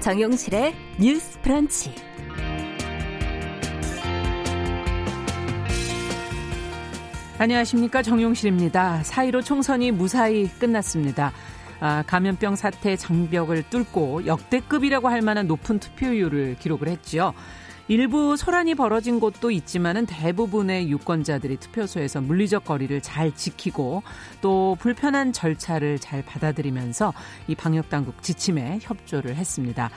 정용실의 뉴스 프런치. 안녕하십니까. 정용실입니다. 4.15 총선이 무사히 끝났습니다. 아, 감염병 사태 장벽을 뚫고 역대급이라고 할 만한 높은 투표율을 기록을 했죠. 일부 소란이 벌어진 곳도 있지만은 대부분의 유권자들이 투표소에서 물리적 거리를 잘 지키고 또 불편한 절차를 잘 받아들이면서 이 방역 당국 지침에 협조를 했습니다.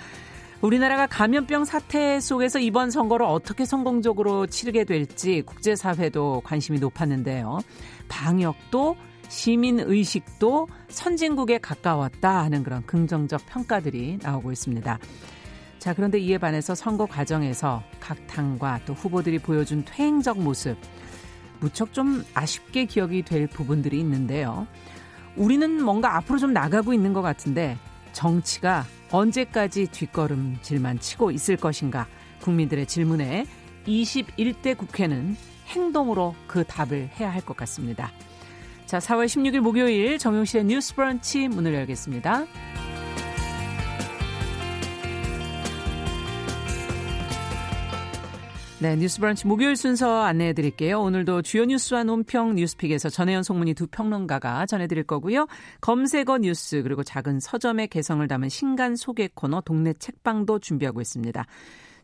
우리나라가 감염병 사태 속에서 이번 선거를 어떻게 성공적으로 치르게 될지 국제사회도 관심이 높았는데요. 방역도 시민 의식도 선진국에 가까웠다 하는 그런 긍정적 평가들이 나오고 있습니다. 자, 그런데 이에 반해서 선거 과정에서 각 당과 또 후보들이 보여준 퇴행적 모습, 무척 좀 아쉽게 기억이 될 부분들이 있는데요. 우리는 뭔가 앞으로 좀 나가고 있는 것 같은데 정치가 언제까지 뒷걸음질만 치고 있을 것인가 국민들의 질문에 21대 국회는 행동으로 그 답을 해야 할 것 같습니다. 자, 4월 16일 목요일 정용실의 뉴스 브런치 문을 열겠습니다. 네, 뉴스 브런치 목요일 순서 안내해 드릴게요. 오늘도 주요 뉴스와 논평 뉴스픽에서 전혜연 송문희 두 평론가가 전해 드릴 거고요. 검색어 뉴스 그리고 작은 서점의 개성을 담은 신간 소개 코너 동네 책방도 준비하고 있습니다.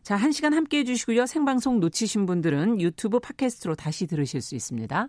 자, 한 시간 함께 해 주시고요. 생방송 놓치신 분들은 유튜브 팟캐스트로 다시 들으실 수 있습니다.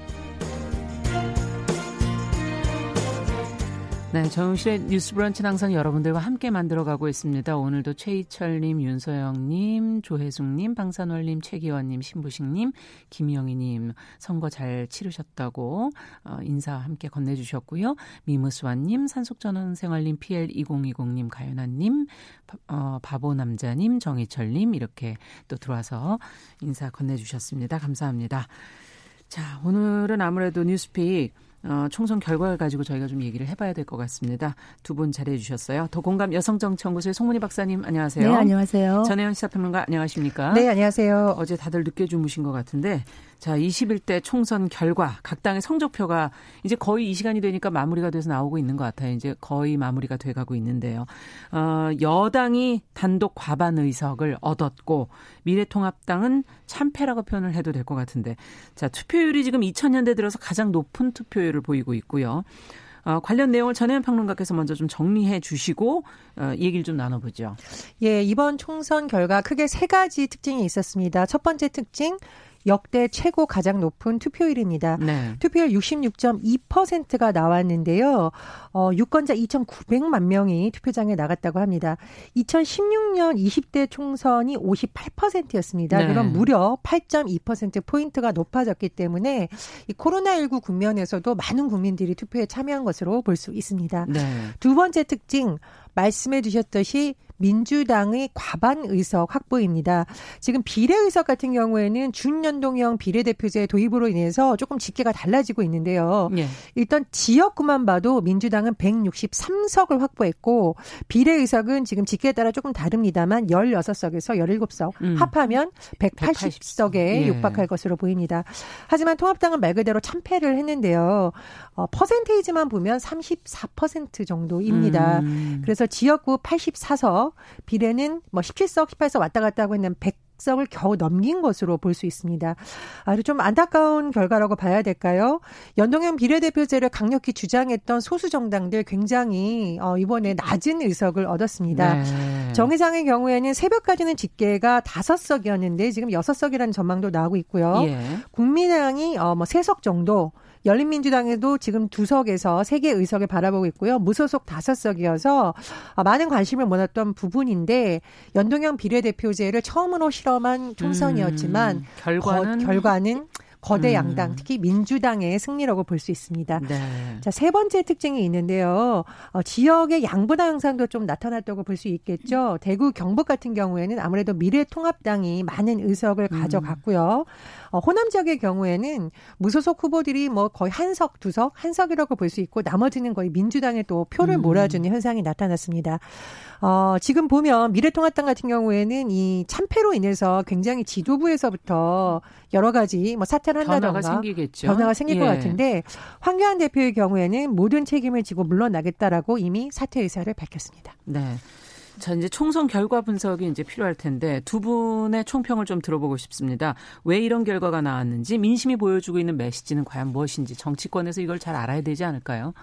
네, 정용실의 뉴스 브런치는 항상 여러분들과 함께 만들어가고 있습니다. 오늘도 최희철님, 윤서영님, 조혜숙님, 방산월님, 최기원님, 신부식님, 김영희님 선거 잘 치르셨다고 어, 인사 함께 건네주셨고요. 미무수환님, 산속전원생활님, PL2020님, 가연아님, 어, 바보남자님, 정희철님 이렇게 또 들어와서 인사 건네주셨습니다. 감사합니다. 자, 오늘은 아무래도 뉴스픽 어, 총선 결과를 가지고 저희가 좀 얘기를 해봐야 될 것 같습니다. 두 분 잘해 주셨어요. 더 공감 여성정치연구소의 송문희 박사님 안녕하세요. 네, 안녕하세요. 전혜연 시사평론가 안녕하십니까? 네, 안녕하세요. 어제 다들 늦게 주무신 것 같은데 자, 21대 총선 결과 각 당의 성적표가 이제 거의 이 시간이 되니까 마무리가 돼서 나오고 있는 것 같아요. 이제 거의 마무리가 돼 가고 있는데요. 어, 여당이 단독 과반 의석을 얻었고 미래통합당은 참패라고 표현을 해도 될 것 같은데 자, 투표율이 지금 2000년대 들어서 가장 높은 투표율을 보이고 있고요. 어, 관련 내용을 전혜연 평론가께서 먼저 좀 정리해 주시고 어, 얘기를 좀 나눠보죠. 예, 이번 총선 결과 크게 세 가지 특징이 있었습니다. 첫 번째 특징 역대 최고 가장 높은 투표율입니다. 네. 투표율 66.2%가 나왔는데요. 어, 유권자 2,900만 명이 투표장에 나갔다고 합니다. 2016년 20대 총선이 58%였습니다. 네. 그럼 무려 8.2% 포인트가 높아졌기 때문에 이 코로나19 국면에서도 많은 국민들이 투표에 참여한 것으로 볼 수 있습니다. 네. 두 번째 특징 말씀해 주셨듯이 민주당의 과반 의석 확보입니다. 지금 비례 의석 같은 경우에는 준연동형 비례대표제 도입으로 인해서 조금 집계가 달라지고 있는데요. 네. 일단 지역구만 봐도 민주당은 163석을 확보했고 비례 의석은 지금 집계에 따라 조금 다릅니다만 16석에서 17석 음. 합하면 180석에 예. 육박할 것으로 보입니다. 하지만 통합당은 말 그대로 참패를 했는데요. 어, 퍼센테이지만 보면 34% 정도입니다. 음. 그래서 지역구 84석, 비례는 뭐 17석, 18석 왔다 갔다 하고 있는 100 석을 겨우 넘긴 것으로 볼 수 있습니다. 아주 좀 안타까운 결과라고 봐야 될까요? 연동형 비례대표제를 강력히 주장했던 소수 정당들 굉장히 어, 이번에 낮은 의석을 얻었습니다. 네. 정의장의 경우에는 새벽까지는 집계가 5석이었는데 지금 6석이라는 전망도 나오고 있고요. 예. 국민당이 어, 뭐 3석 정도 열린민주당에도 지금 두 석에서 세 개 의석을 바라보고 있고요. 무소속 다섯 석이어서 많은 관심을 모았던 부분인데 연동형 비례대표제를 처음으로 실험 한 총선이었지만 음, 결과는 거, 결과는 거대 음. 양당, 특히 민주당의 승리라고 볼 수 있습니다. 네. 자, 세 번째 특징이 있는데요. 어, 지역의 양분화 현상도 좀 나타났다고 볼 수 있겠죠. 대구 경북 같은 경우에는 아무래도 미래통합당이 많은 의석을 음. 가져갔고요. 어, 호남 지역의 경우에는 무소속 후보들이 뭐 거의 한석, 두석, 한석이라고 볼 수 있고 나머지는 거의 민주당에 또 표를 음. 몰아주는 현상이 나타났습니다. 어, 지금 보면 미래통합당 같은 경우에는 이 참패로 인해서 굉장히 지도부에서부터 여러 가지 뭐 사퇴를 한다던가 변화가 생기겠죠. 변화가 생길 예. 것 같은데 황교안 대표의 경우에는 모든 책임을 지고 물러나겠다라고 이미 사퇴 의사를 밝혔습니다. 네. 자, 이제 총선 결과 분석이 이제 필요할 텐데 두 분의 총평을 좀 들어보고 싶습니다. 왜 이런 결과가 나왔는지 민심이 보여주고 있는 메시지는 과연 무엇인지 정치권에서 이걸 잘 알아야 되지 않을까요?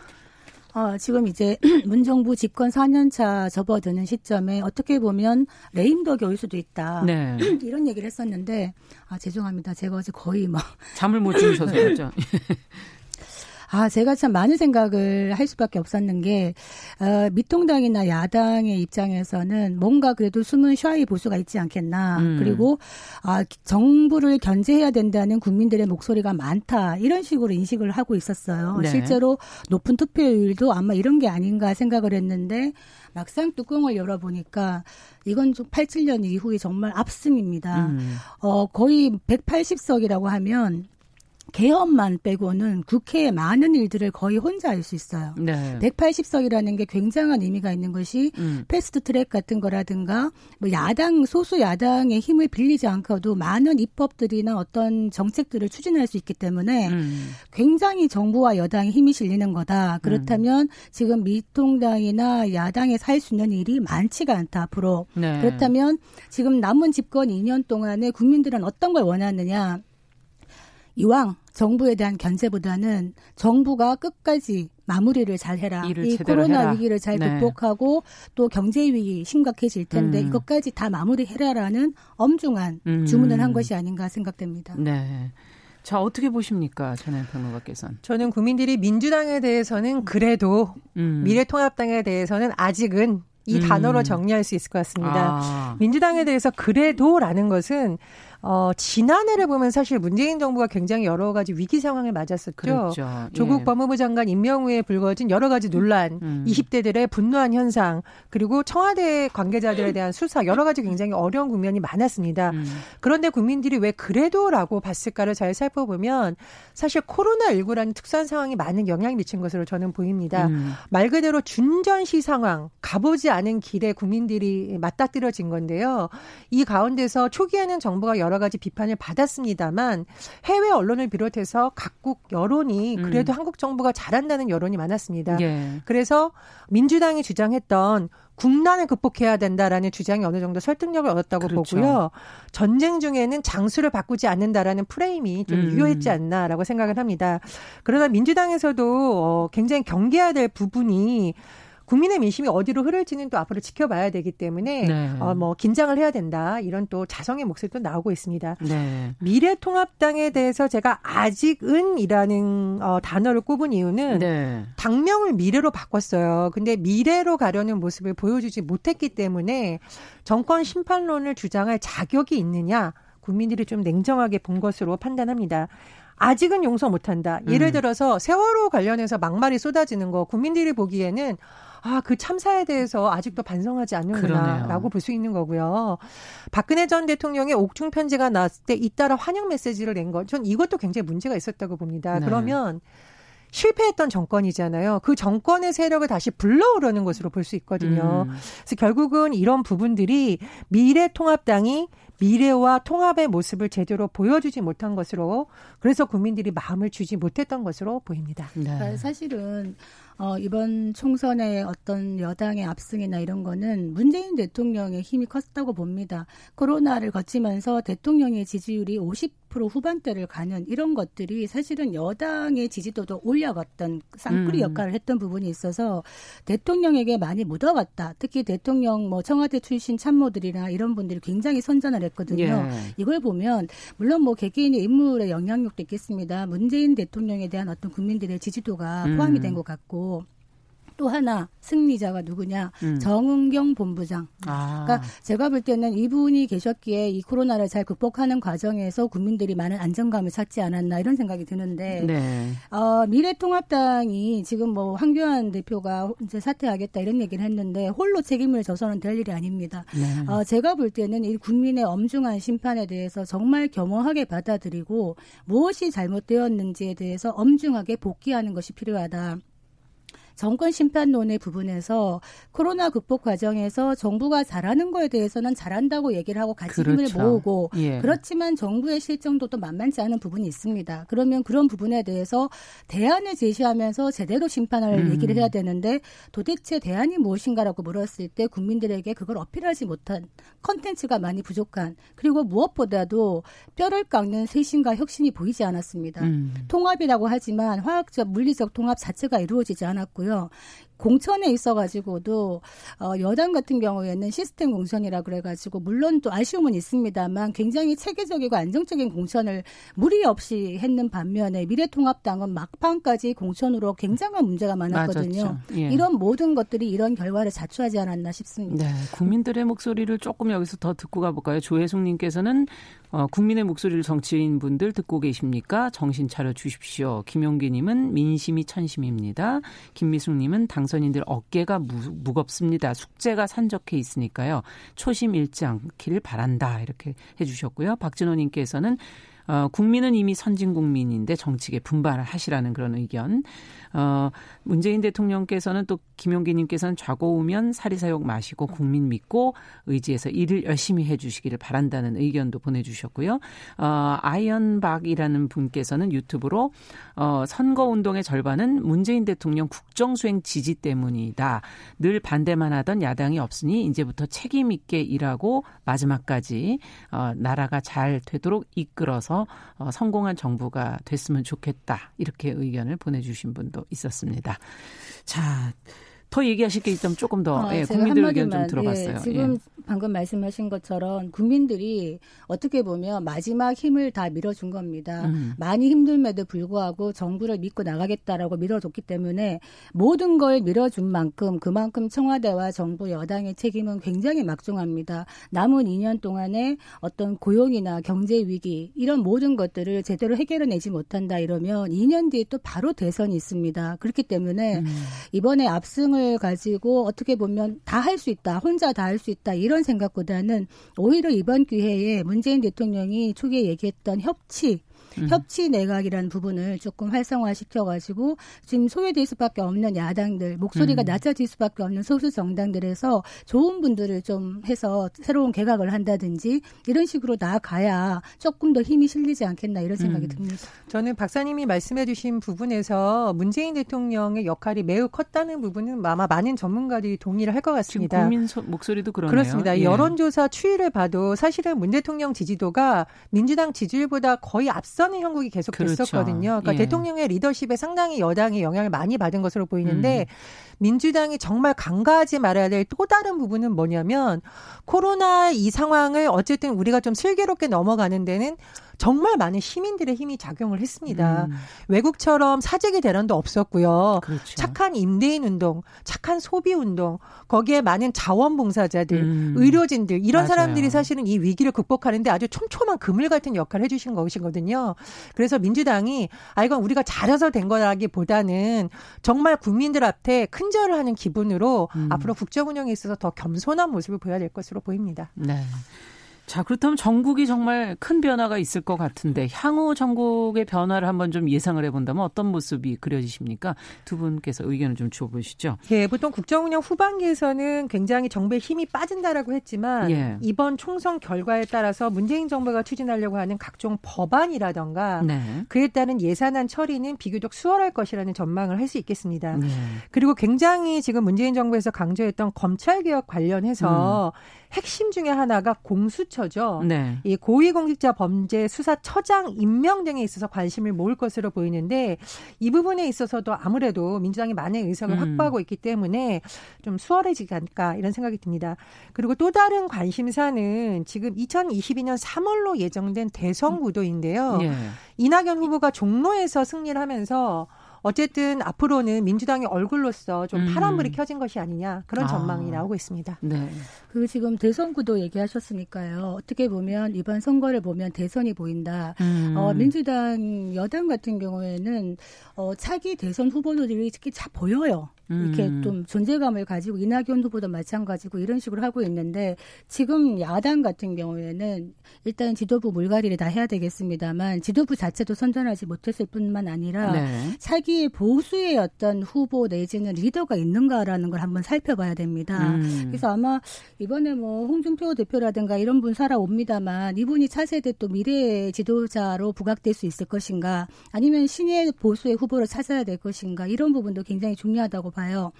어, 지금 이제 문정부 집권 4년차 접어드는 시점에 어떻게 보면 레임덕이 올 수도 있다. 네. 이런 얘기를 했었는데 아 죄송합니다. 제가 어제 거의 막 잠을 못 주무셔서 그렇죠. 아, 제가 참 많은 생각을 할 수밖에 없었는 게, 어, 미통당이나 야당의 입장에서는 뭔가 그래도 숨은 샤이 보수가 있지 않겠나. 음. 그리고, 아, 정부를 견제해야 된다는 국민들의 목소리가 많다. 이런 식으로 인식을 하고 있었어요. 네. 실제로 높은 투표율도 아마 이런 게 아닌가 생각을 했는데, 막상 뚜껑을 열어보니까 이건 좀 87년 이후에 정말 압승입니다. 음. 어, 거의 180석이라고 하면 개헌만 빼고는 국회에 많은 일들을 거의 혼자 할 수 있어요. 네. 180석이라는 게 굉장한 의미가 있는 것이 음. 패스트 트랙 같은 거라든가 뭐 야당 소수 야당의 힘을 빌리지 않고도 많은 입법들이나 어떤 정책들을 추진할 수 있기 때문에 음. 굉장히 정부와 여당의 힘이 실리는 거다. 그렇다면 음. 지금 미통당이나 야당에서 할 수 있는 일이 많지가 않다 앞으로. 네. 그렇다면 지금 남은 집권 2년 동안에 국민들은 어떤 걸 원하느냐? 이왕 정부에 대한 견제보다는 정부가 끝까지 마무리를 잘 해라. 이 코로나 해라. 위기를 잘 네. 극복하고 또 경제 위기 심각해질 텐데 음. 이것까지 다 마무리해라라는 엄중한 음. 주문을 한 것이 아닌가 생각됩니다. 네. 자 어떻게 보십니까 전현 평론가께서는? 저는 국민들이 민주당에 대해서는 그래도 음. 미래통합당에 대해서는 아직은 이 음. 단어로 정리할 수 있을 것 같습니다. 아. 민주당에 대해서 그래도라는 것은 어, 지난해를 보면 사실 문재인 정부가 굉장히 여러 가지 위기 상황을 맞았었죠. 그렇죠. 조국 예. 법무부 장관 임명 후에 불거진 여러 가지 논란, 음. 20대들의 분노한 현상, 그리고 청와대 관계자들에 대한 수사, 여러 가지 굉장히 어려운 국면이 많았습니다. 음. 그런데 국민들이 왜 그래도라고 봤을까를 잘 살펴보면 사실 코로나19라는 특수한 상황이 많은 영향을 미친 것으로 저는 보입니다. 음. 말 그대로 준전시 상황, 가보지 않은 길에 국민들이 맞닥뜨려진 건데요. 이 가운데서 초기에는 정부가 여러 가지 비판을 받았습니다만 해외 언론을 비롯해서 각국 여론이 음. 그래도 음. 한국 정부가 잘한다는 여론이 많았습니다. 예. 그래서 민주당이 주장했던 국난을 극복해야 된다라는 주장이 어느 정도 설득력을 얻었다고 그렇죠. 보고요. 전쟁 중에는 장수를 바꾸지 않는다라는 프레임이 좀 음. 유효했지 않나라고 생각을 합니다. 그러나 민주당에서도 어, 굉장히 경계해야 될 부분이 국민의 민심이 어디로 흐를지는 또 앞으로 지켜봐야 되기 때문에 네. 어, 뭐 긴장을 해야 된다 이런 또 자성의 목소리도 나오고 있습니다. 네. 미래통합당에 대해서 제가 아직은이라는 어, 단어를 꼽은 이유는 네. 당명을 미래로 바꿨어요. 근데 미래로 가려는 모습을 보여주지 못했기 때문에 정권 심판론을 주장할 자격이 있느냐 국민들이 좀 냉정하게 본 것으로 판단합니다. 아직은 용서 못한다. 예를 음. 들어서 세월호 관련해서 막말이 쏟아지는 거 국민들이 보기에는 아, 그 참사에 대해서 아직도 반성하지 않는구나라고 볼 수 있는 거고요. 박근혜 전 대통령의 옥중 편지가 나왔을 때 잇따라 환영 메시지를 낸 것, 전 이것도 굉장히 문제가 있었다고 봅니다. 네. 그러면 실패했던 정권이잖아요. 그 정권의 세력을 다시 불러오려는 것으로 볼 수 있거든요. 음. 그래서 결국은 이런 부분들이 미래통합당이 미래와 통합의 모습을 제대로 보여주지 못한 것으로 그래서 국민들이 마음을 주지 못했던 것으로 보입니다. 네. 사실은 어, 이번 총선의 어떤 여당의 압승이나 이런 거는 문재인 대통령의 힘이 컸다고 봅니다. 코로나를 거치면서 대통령의 지지율이 50% 후반대를 가는 이런 것들이 사실은 여당의 지지도도 올려갔던 쌍끌이 음. 역할을 했던 부분이 있어서 대통령에게 많이 묻어갔다. 특히 대통령 뭐 청와대 출신 참모들이나 이런 분들이 굉장히 선전을 했거든요. 예. 이걸 보면 물론 뭐 개개인의 인물의 영향력도 있겠습니다. 문재인 대통령에 대한 어떤 국민들의 지지도가 포함이 된 것 같고 또 하나 승리자가 누구냐? 음. 정은경 본부장. 아. 그러니까 제가 볼 때는 이분이 계셨기에 이 코로나를 잘 극복하는 과정에서 국민들이 많은 안정감을 찾지 않았나 이런 생각이 드는데 네. 어, 미래통합당이 지금 뭐 황교안 대표가 이제 사퇴하겠다 이런 얘기를 했는데 홀로 책임을 져서는 될 일이 아닙니다. 네. 어, 제가 볼 때는 이 국민의 엄중한 심판에 대해서 정말 겸허하게 받아들이고 무엇이 잘못되었는지에 대해서 엄중하게 복귀하는 것이 필요하다. 정권 심판론의 부분에서 코로나 극복 과정에서 정부가 잘하는 거에 대해서는 잘한다고 얘기를 하고 같이 그렇죠. 힘을 모으고 예. 그렇지만 정부의 실정도 또 만만치 않은 부분이 있습니다. 그러면 그런 부분에 대해서 대안을 제시하면서 제대로 심판을 음. 얘기를 해야 되는데 도대체 대안이 무엇인가라고 물었을 때 국민들에게 그걸 어필하지 못한 컨텐츠가 많이 부족한 그리고 무엇보다도 뼈를 깎는 쇄신과 혁신이 보이지 않았습니다. 음. 통합이라고 하지만 화학적 물리적 통합 자체가 이루어지지 않았고요. 있고요. 공천에 있어가지고도 어, 여당 같은 경우에는 시스템 공천이라 그래가지고 물론 또 아쉬움은 있습니다만 굉장히 체계적이고 안정적인 공천을 무리 없이 했는 반면에 미래통합당은 막판까지 공천으로 굉장한 문제가 많았거든요. 예. 이런 모든 것들이 이런 결과를 자초하지 않았나 싶습니다. 네, 국민들의 목소리를 조금 여기서 더 듣고 가볼까요? 조혜숙님께서는 어, 국민의 목소리를 정치인 분들 듣고 계십니까? 정신 차려 주십시오. 김용기님은 민심이 천심입니다. 김미숙님은 당 선인들 어깨가 무, 무겁습니다. 숙제가 산적해 있으니까요. 초심 잃지 않기를 바란다. 이렇게 해주셨고요. 박진호님께서는 어, 국민은 이미 선진 국민인데 정치계 분발을 하시라는 그런 의견. 어, 문재인 대통령께서는 또 김용기님께서는 좌고 우면 사리사욕 마시고 국민 믿고 의지해서 일을 열심히 해주시기를 바란다는 의견도 보내주셨고요. 어, 아이언박이라는 분께서는 유튜브로 어, 선거 운동의 절반은 문재인 대통령 국정 수행 지지 때문이다. 늘 반대만 하던 야당이 없으니 이제부터 책임 있게 일하고 마지막까지 어, 나라가 잘 되도록 이끌어서 어, 성공한 정부가 됐으면 좋겠다. 이렇게 의견을 보내주신 분도 있었습니다. 자, 더 얘기하실 게 있다면 조금 더 아, 예, 국민들 의견 좀 들어봤어요. 예, 지금 예. 방금 말씀하신 것처럼 국민들이 어떻게 보면 마지막 힘을 다 밀어준 겁니다. 음. 많이 힘들에도 불구하고 정부를 믿고 나가겠다라고 밀어줬기 때문에 모든 걸 밀어준 만큼 그만큼 청와대와 정부 여당의 책임은 굉장히 막중합니다. 남은 2년 동안에 어떤 고용이나 경제 위기 이런 모든 것들을 제대로 해결해내지 못한다 이러면 2년 뒤에 또 바로 대선이 있습니다. 그렇기 때문에 음. 이번에 압승을 가지고 어떻게 보면 다 할 수 있다, 혼자 다 할 수 있다 이런 생각보다는 오히려 이번 기회에 문재인 대통령이 초기에 얘기했던 협치 음. 협치 내각이라는 부분을 조금 활성화시켜 가지고 지금 소외될 수밖에 없는 야당들 목소리가 음. 낮아질 수밖에 없는 소수 정당들에서 좋은 분들을 좀 해서 새로운 개각을 한다든지 이런 식으로 나아가야 조금 더 힘이 실리지 않겠나 이런 생각이 음. 듭니다. 저는 박사님이 말씀해주신 부분에서 문재인 대통령의 역할이 매우 컸다는 부분은 아마 많은 전문가들이 동의를 할 것 같습니다. 국민 소, 목소리도 그러네요. 그렇습니다. 예. 여론조사 추이를 봐도 사실은 문 대통령 지지도가 민주당 지지율보다 거의 앞서 앞서는 형국이 계속 그렇죠. 됐었거든요. 그러니까 예. 대통령의 리더십에 상당히 여당이 영향을 많이 받은 것으로 보이는데 음. 민주당이 정말 간과하지 말아야 될 또 다른 부분은 뭐냐면 코로나 이 상황을 어쨌든 우리가 좀 슬기롭게 넘어가는 데는 정말 많은 시민들의 힘이 작용을 했습니다. 음. 외국처럼 사재기 대란도 없었고요. 그렇죠. 착한 임대인 운동, 착한 소비 운동, 거기에 많은 자원봉사자들, 음. 의료진들 이런 맞아요. 사람들이 사실은 이 위기를 극복하는데 아주 촘촘한 그물 같은 역할을 해주신 것이거든요. 그래서 민주당이 아 이건 우리가 잘해서 된 거라기보다는 정말 국민들 앞에 큰 절을 하는 기분으로 음. 앞으로 국정 운영에 있어서 더 겸손한 모습을 보여야 될 것으로 보입니다. 네. 자, 그렇다면 전국이 정말 큰 변화가 있을 것 같은데 향후 전국의 변화를 한번 좀 예상을 해본다면 어떤 모습이 그려지십니까? 두 분께서 의견을 좀 주어보시죠. 예, 보통 국정운영 후반기에서는 굉장히 정부의 힘이 빠진다라고 했지만 예. 이번 총선 결과에 따라서 문재인 정부가 추진하려고 하는 각종 법안이라던가 네. 그에 따른 예산안 처리는 비교적 수월할 것이라는 전망을 할 수 있겠습니다. 네. 그리고 굉장히 지금 문재인 정부에서 강조했던 검찰 개혁 관련해서 음. 핵심 중에 하나가 공수처죠. 네. 이 고위공직자 범죄 수사처장 임명 등에 있어서 관심을 모을 것으로 보이는데 이 부분에 있어서도 아무래도 민주당이 많은 의석을 음. 확보하고 있기 때문에 좀 수월해지지 않을까 이런 생각이 듭니다. 그리고 또 다른 관심사는 지금 2022년 3월로 예정된 대선 구도인데요. 예. 이낙연 후보가 종로에서 승리를 하면서 어쨌든 앞으로는 민주당의 얼굴로서 좀 음. 파란불이 켜진 것이 아니냐 그런 아. 전망이 아. 나오고 있습니다. 네. 그 지금 대선 구도 얘기하셨으니까요. 어떻게 보면 이번 선거를 보면 대선이 보인다. 음. 어, 민주당 여당 같은 경우에는 어, 차기 대선 후보들이 특히 잘 보여요. 이렇게 음. 좀 존재감을 가지고 이낙연 후보도 마찬가지고 이런 식으로 하고 있는데 지금 야당 같은 경우에는 일단 지도부 물갈이를 다 해야 되겠습니다만 지도부 자체도 선전하지 못했을 뿐만 아니라 네. 차기 보수의 어떤 후보 내지는 리더가 있는가라는 걸 한번 살펴봐야 됩니다. 음. 그래서 아마 이번에 뭐 홍준표 대표라든가 이런 분 살아옵니다만 이분이 차세대 또 미래의 지도자로 부각될 수 있을 것인가 아니면 신의 보수의 후보를 찾아야 될 것인가 이런 부분도 굉장히 중요하다고 봐요.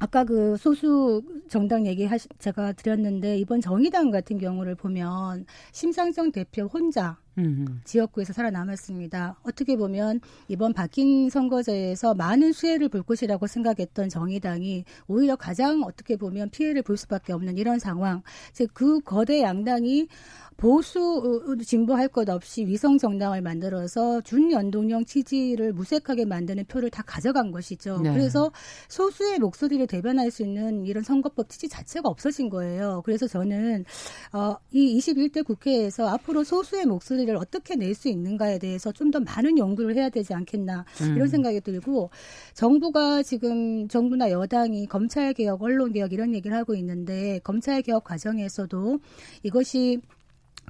아까 그 소수 정당 얘기 하시, 제가 드렸는데 이번 정의당 같은 경우를 보면 심상정 대표 혼자 음흠. 지역구에서 살아남았습니다. 어떻게 보면 이번 바뀐 선거제에서 많은 수혜를 볼 것이라고 생각했던 정의당이 오히려 가장 어떻게 보면 피해를 볼 수밖에 없는 이런 상황. 즉 그 거대 양당이 보수 진보할 것 없이 위성 정당을 만들어서 준연동형 취지를 무색하게 만드는 표를 다 가져간 것이죠. 네. 그래서 소수의 목소리를 대변할 수 있는 이런 선거법 취지 자체가 없어진 거예요. 그래서 저는 어, 이 21대 국회에서 앞으로 소수의 목소리 를 어떻게 낼 수 있는가에 대해서 좀 더 많은 연구를 해야 되지 않겠나 음. 이런 생각이 들고 정부가 지금 정부나 여당이 검찰 개혁, 언론 개혁 이런 얘기를 하고 있는데 검찰 개혁 과정에서도 이것이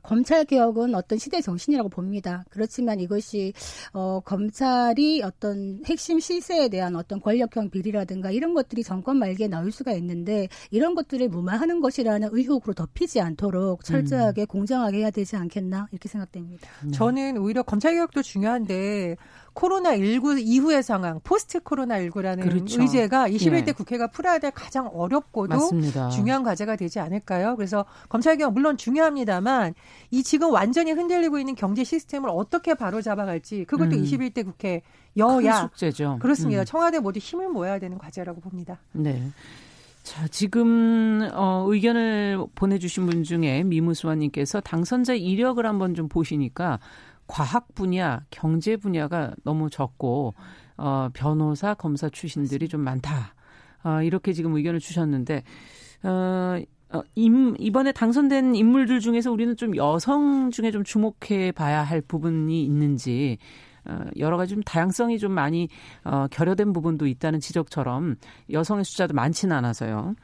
검찰 개혁은 어떤 시대 정신이라고 봅니다. 그렇지만 이것이 어 검찰이 어떤 핵심 실세에 대한 어떤 권력형 비리라든가 이런 것들이 정권 말기에 나올 수가 있는데 이런 것들을 무마하는 것이라는 의혹으로 덮이지 않도록 철저하게 음. 공정하게 해야 되지 않겠나 이렇게 생각됩니다. 네. 저는 오히려 검찰 개혁도 중요한데 코로나19 이후의 상황, 포스트 코로나19라는 그렇죠. 의제가 21대 예. 국회가 풀어야 될 가장 어렵고도 맞습니다. 중요한 과제가 되지 않을까요? 그래서 검찰개혁 물론 중요합니다만 이 지금 완전히 흔들리고 있는 경제 시스템을 어떻게 바로잡아갈지 그것도 음. 21대 국회 여야 숙제죠. 그렇습니다. 음. 청와대 모두 힘을 모아야 되는 과제라고 봅니다. 네. 자, 지금 어 의견을 보내 주신 분 중에 미무수아님께서 당선자 이력을 한번 좀 보시니까 과학 분야, 경제 분야가 너무 적고 어, 변호사, 검사 출신들이 좀 많다. 어, 이렇게 지금 의견을 주셨는데 어, 어, 임, 이번에 당선된 인물들 중에서 우리는 좀 여성 중에 좀 주목해 봐야 할 부분이 있는지 어, 여러 가지 좀 다양성이 좀 많이 어, 결여된 부분도 있다는 지적처럼 여성의 숫자도 많지는 않아서요.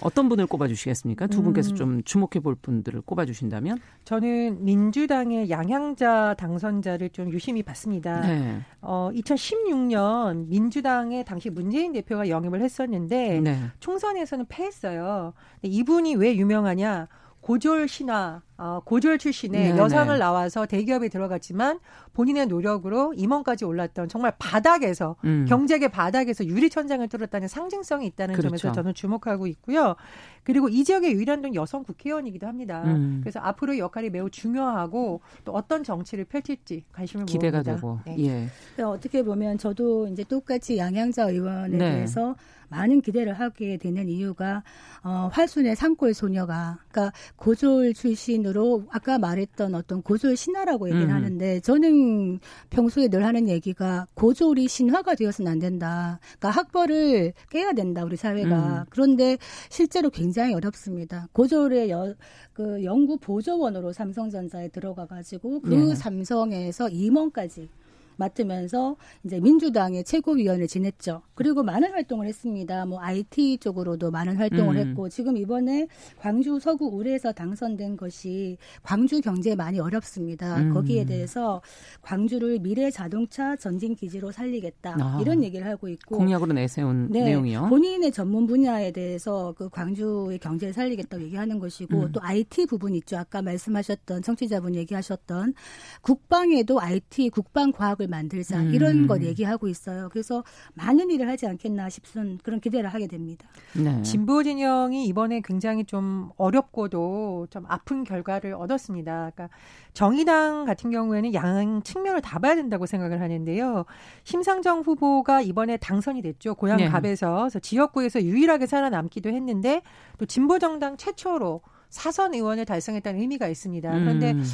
어떤 분을 꼽아주시겠습니까? 두 분께서 음. 좀 주목해 볼 분들을 꼽아주신다면? 저는 민주당의 양향자 당선자를 좀 유심히 봤습니다. 네. 어, 2016년 민주당의 당시 문재인 대표가 영입을 했었는데 네. 총선에서는 패했어요. 이분이 왜 유명하냐? 고졸 신화, 어, 고졸 출신의 네네. 여성을 나와서 대기업에 들어갔지만 본인의 노력으로 임원까지 올랐던 정말 바닥에서 음. 경제계 바닥에서 유리천장을 뚫었다는 상징성이 있다는 그렇죠. 점에서 저는 주목하고 있고요. 그리고 이 지역의 유일한 여성 국회의원이기도 합니다. 음. 그래서 앞으로의 역할이 매우 중요하고 또 어떤 정치를 펼칠지 관심을 기대가 모읍니다. 되고. 네. 예. 어떻게 보면 저도 이제 똑같이 양양자 의원에 네. 대해서 많은 기대를 하게 되는 이유가 어, 활순의 산골 소녀가 그러니까 고졸 출신으로 아까 말했던 어떤 고졸 신화라고 얘기를 음. 하는데 저는 평소에 늘 하는 얘기가 고졸이 신화가 되어서는 안 된다. 그러니까 학벌을 깨야 된다 우리 사회가. 음. 그런데 실제로 굉장히 어렵습니다. 고졸의 여, 그 연구 보조원으로 삼성전자에 들어가 가지고 그 네. 삼성에서 임원까지 맡으면서 이제 민주당의 최고위원을 지냈죠. 그리고 많은 활동을 했습니다. 뭐 IT 쪽으로도 많은 활동을 음. 했고 지금 이번에 광주 서구 우레에서 당선된 것이 광주 경제 많이 어렵습니다. 음. 거기에 대해서 광주를 미래 자동차 전진 기지로 살리겠다 아. 이런 얘기를 하고 있고 공약으로 내세운 네, 내용이요. 본인의 전문 분야에 대해서 그 광주의 경제를 살리겠다고 얘기하는 것이고 음. 또 IT 부분 있죠. 아까 말씀하셨던 청취자분 얘기하셨던 국방에도 IT 국방 과학을 기업을 만들자 음. 이런 걸 얘기하고 있어요. 그래서 많은 일을 하지 않겠나 싶은 그런 기대를 하게 됩니다. 네. 진보 진영이 이번에 굉장히 좀 어렵고도 좀 아픈 결과를 얻었습니다. 그러니까 정의당 같은 경우에는 양 측면을 다 봐야 된다고 생각을 하는데요. 심상정 후보가 이번에 당선이 됐죠. 고향 네. 갑에서 그래서 지역구에서 유일하게 살아남기도 했는데 또 진보 정당 최초로 사선 의원을 달성했다는 의미가 있습니다. 그런데 음.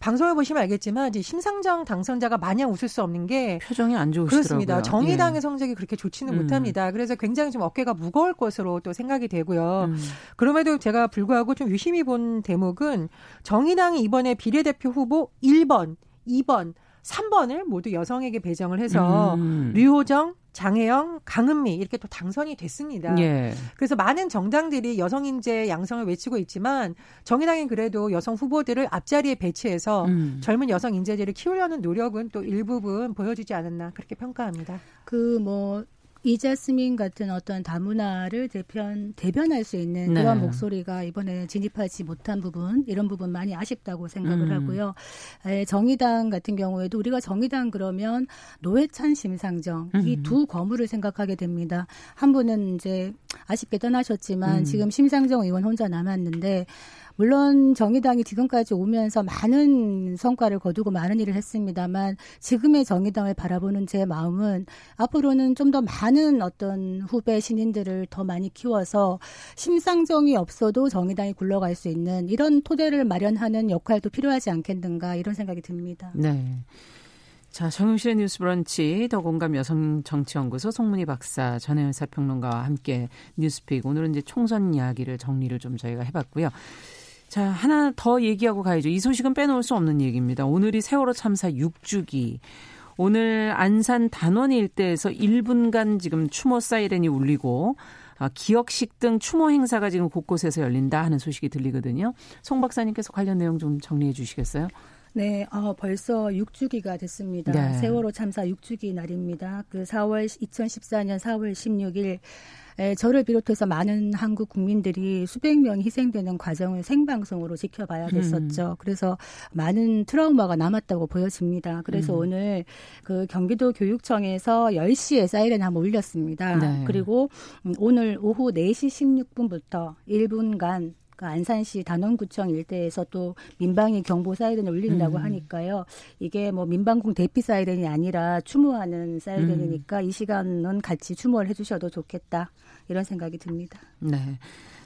방송을 보시면 알겠지만 이제 심상정 당선자가 마냥 웃을 수 없는 게 표정이 안 좋으시더라고요. 그렇습니다. 정의당의 예. 성적이 그렇게 좋지는 음. 못합니다. 그래서 굉장히 좀 어깨가 무거울 것으로 또 생각이 되고요. 음. 그럼에도 제가 불구하고 좀 유심히 본 대목은 정의당이 이번에 비례대표 후보 1번, 2번, 3번을 모두 여성에게 배정을 해서 음. 류호정, 장혜영, 강은미 이렇게 또 당선이 됐습니다. 예. 그래서 많은 정당들이 여성 인재 양성을 외치고 있지만 정의당이 그래도 여성 후보들을 앞자리에 배치해서 음. 젊은 여성 인재들을 키우려는 노력은 또 일부분 보여주지 않았나 그렇게 평가합니다. 그뭐 이자스민 같은 어떤 다문화를 대변 대변할 수 있는 네. 그런 목소리가 이번에 진입하지 못한 부분 이런 부분 많이 아쉽다고 생각을 음. 하고요. 에, 정의당 같은 경우에도 우리가 정의당 그러면 노회찬 심상정 음. 이두 거물을 생각하게 됩니다. 한 분은 이제 아쉽게 떠나셨지만 음. 지금 심상정 의원 혼자 남았는데 물론 정의당이 지금까지 오면서 많은 성과를 거두고 많은 일을 했습니다만 지금의 정의당을 바라보는 제 마음은 앞으로는 좀 더 많은 어떤 후배 신인들을 더 많이 키워서 심상정이 없어도 정의당이 굴러갈 수 있는 이런 토대를 마련하는 역할도 필요하지 않겠는가 이런 생각이 듭니다. 네. 자, 정용실의 뉴스 브런치 더 공감 여성 정치연구소 송문희 박사 전혜연 사평론가와 함께 뉴스픽 오늘은 이제 총선 이야기를 정리를 좀 저희가 해봤고요. 자, 하나 더 얘기하고 가야죠. 이 소식은 빼놓을 수 없는 얘기입니다. 오늘이 세월호 참사 6주기. 오늘 안산 단원 일대에서 1분간 지금 추모 사이렌이 울리고 아, 기억식 등 추모 행사가 지금 곳곳에서 열린다 하는 소식이 들리거든요. 송 박사님께서 관련 내용 좀 정리해 주시겠어요? 네, 어, 벌써 6주기가 됐습니다. 네. 세월호 참사 6주기 날입니다. 그 4월 2014년 4월 16일 에, 저를 비롯해서 많은 한국 국민들이 수백 명이 희생되는 과정을 생방송으로 지켜봐야 음. 됐었죠. 음. 그래서 많은 트라우마가 남았다고 보여집니다. 그래서 음. 오늘 그 경기도 교육청에서 10시에 사이렌 한번 울렸습니다. 네. 그리고 음, 오늘 오후 4시 16분부터 1분간 그 안산시 단원구청 일대에서 또 민방위 경보 사이렌을 울린다고 음. 하니까요. 이게 뭐 민방공 대피 사이렌이 아니라 추모하는 사이렌이니까 음. 이 시간은 같이 추모를 해주셔도 좋겠다 이런 생각이 듭니다. 네.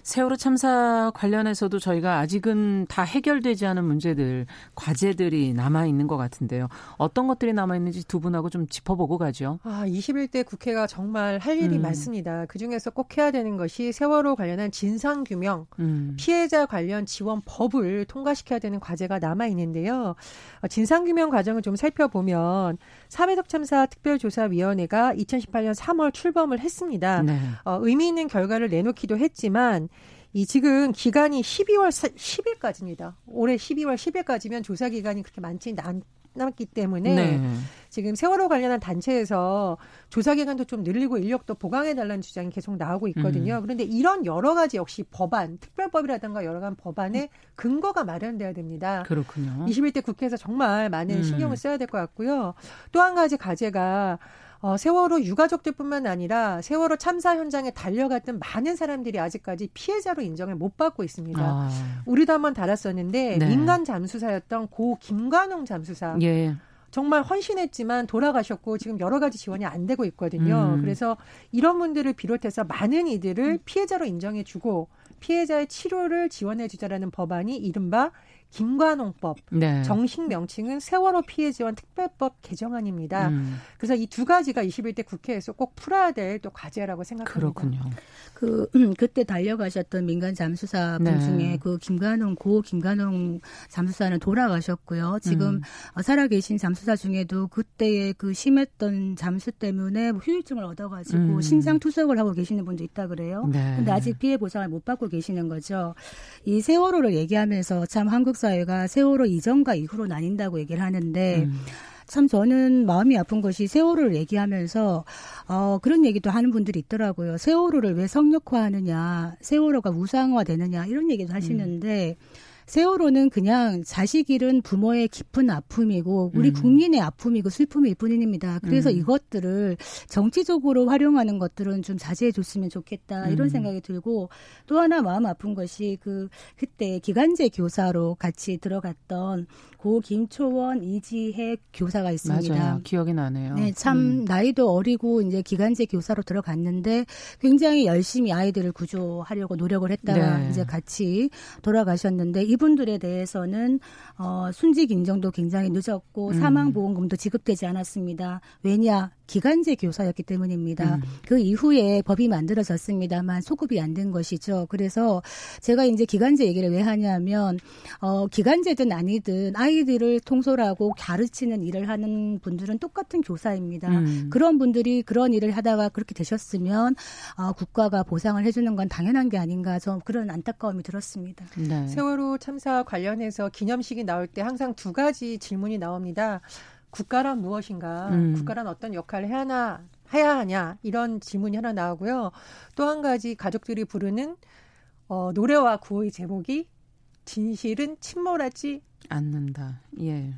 세월호 참사 관련해서도 저희가 아직은 다 해결되지 않은 문제들, 과제들이 남아 있는 것 같은데요. 어떤 것들이 남아 있는지 두 분하고 좀 짚어보고 가죠. 아, 21대 국회가 정말 할 일이 음. 많습니다. 그 중에서 꼭 해야 되는 것이 세월호 관련한 진상 규명, 음. 피해자 관련 지원 법을 통과시켜야 되는 과제가 남아 있는데요. 어, 진상 규명 과정을 좀 살펴보면 사회적 참사 특별조사위원회가 2018년 3월 출범을 했습니다. 네. 어, 의미 있는 결과를 내놓기도 했지만 이 지금 기간이 12월 10일까지입니다. 올해 12월 10일까지면 조사 기간이 그렇게 많지 않, 남았기 때문에 네. 지금 세월호 관련한 단체에서 조사 기간도 좀 늘리고 인력도 보강해 달라는 주장이 계속 나오고 있거든요. 음. 그런데 이런 여러 가지 역시 법안, 특별법이라든가 여러 가지 법안에 근거가 마련돼야 됩니다. 그렇군요. 21대 국회에서 정말 많은 신경을 써야 될 것 같고요. 또 한 가지 과제가 어, 세월호 유가족들뿐만 아니라 세월호 참사 현장에 달려갔던 많은 사람들이 아직까지 피해자로 인정을 못 받고 있습니다. 아. 우리도 한번 달았었는데 네. 민간 잠수사였던 고 김관홍 잠수사. 예. 정말 헌신했지만 돌아가셨고 지금 여러 가지 지원이 안 되고 있거든요. 음. 그래서 이런 분들을 비롯해서 많은 이들을 피해자로 인정해주고 피해자의 치료를 지원해주자라는 법안이 이른바 김관홍법 네. 정식 명칭은 세월호 피해 지원 특별법 개정안입니다. 음. 그래서 이 두 가지가 21대 국회에서 꼭 풀어야 될 또 과제라고 생각합니다. 그렇군요. 그 음, 그때 달려가셨던 민간 잠수사 분 네. 중에 그 김관홍 고 김관홍 잠수사는 돌아가셨고요. 지금 음. 살아계신 잠수사 중에도 그때의 그 심했던 잠수 때문에 뭐 후유증을 얻어가지고 음. 신장 투석을 하고 계시는 분도 있다 그래요. 네. 근데 아직 피해 보상을 못 받고 계시는 거죠. 이 세월호를 얘기하면서 참 한국 사회가 세월호 이전과 이후로 나뉜다고 얘기를 하는데 음. 참 저는 마음이 아픈 것이 세월호를 얘기하면서 어 그런 얘기도 하는 분들이 있더라고요. 세월호를 왜 성역화하느냐, 세월호가 우상화되느냐 이런 얘기도 하시는데 음. 세월호는 그냥 자식 잃은 부모의 깊은 아픔이고 우리 음. 국민의 아픔이고 슬픔일 뿐입니다. 그래서 음. 이것들을 정치적으로 활용하는 것들은 좀 자제해 줬으면 좋겠다 이런 음. 생각이 들고 또 하나 마음 아픈 것이 그 그때 기간제 교사로 같이 들어갔던 고 김초원 이지혜 교사가 있습니다. 맞아요. 기억이 나네요. 네, 참 음. 나이도 어리고 이제 기간제 교사로 들어갔는데 굉장히 열심히 아이들을 구조하려고 노력을 했다가 네. 이제 같이 돌아가셨는데 이분들에 대해서는 어, 순직 인정도 굉장히 늦었고 음. 사망 보험금도 지급되지 않았습니다. 왜냐 기간제 교사였기 때문입니다. 음. 그 이후에 법이 만들어졌습니다만 소급이 안 된 것이죠. 그래서 제가 이제 기간제 얘기를 왜 하냐면 어 기간제든 아니든 아이들을 통솔하고 가르치는 일을 하는 분들은 똑같은 교사입니다. 음. 그런 분들이 그런 일을 하다가 그렇게 되셨으면 어, 국가가 보상을 해주는 건 당연한 게 아닌가 좀 그런 안타까움이 들었습니다. 네. 세월호 참사 관련해서 기념식이 나올 때 항상 두 가지 질문이 나옵니다. 국가란 무엇인가, 음. 국가란 어떤 역할을 해야 하나, 해야 하냐, 이런 질문이 하나 나오고요. 또 한 가지 가족들이 부르는 어, 노래와 구호의 제목이 진실은 침몰하지 않는다. 예.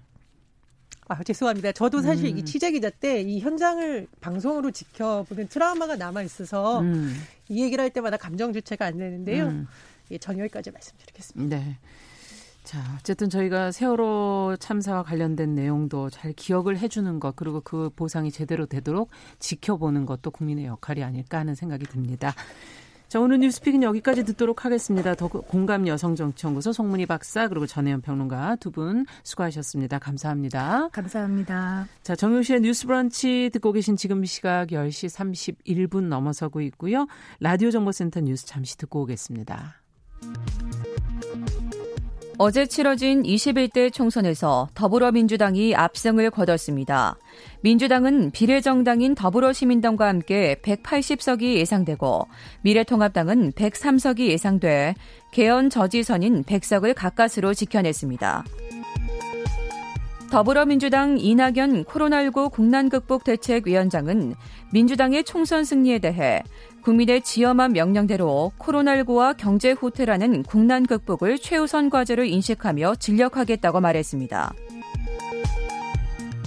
아, 죄송합니다. 저도 사실 음. 이 취재 기자 때 이 현장을 방송으로 지켜보는 트라우마가 남아 있어서 음. 이 얘기를 할 때마다 감정 주체가 안 되는데요. 음. 예, 전 여기까지 말씀드리겠습니다. 네. 자, 어쨌든 저희가 세월호 참사와 관련된 내용도 잘 기억을 해주는 것, 그리고 그 보상이 제대로 되도록 지켜보는 것도 국민의 역할이 아닐까 하는 생각이 듭니다. 자, 오늘 뉴스픽은 여기까지 듣도록 하겠습니다. 더 공감 여성정치연구소 송문희 박사 그리고 전혜연 평론가 두 분 수고하셨습니다. 감사합니다. 감사합니다. 자, 정용실의 뉴스 브런치 듣고 계신 지금 시각 10시 31분 넘어서고 있고요. 라디오 정보센터 뉴스 잠시 듣고 오겠습니다. 어제 치러진 21대 총선에서 더불어민주당이 압승을 거뒀습니다. 민주당은 비례정당인 더불어시민당과 함께 180석이 예상되고 미래통합당은 103석이 예상돼 개헌 저지선인 100석을 가까스로 지켜냈습니다. 더불어민주당 이낙연 코로나19 국난 극복 대책위원장은 민주당의 총선 승리에 대해 국민의 지엄한 명령대로 코로나19와 경제 후퇴라는 국난 극복을 최우선 과제로 인식하며 진력하겠다고 말했습니다.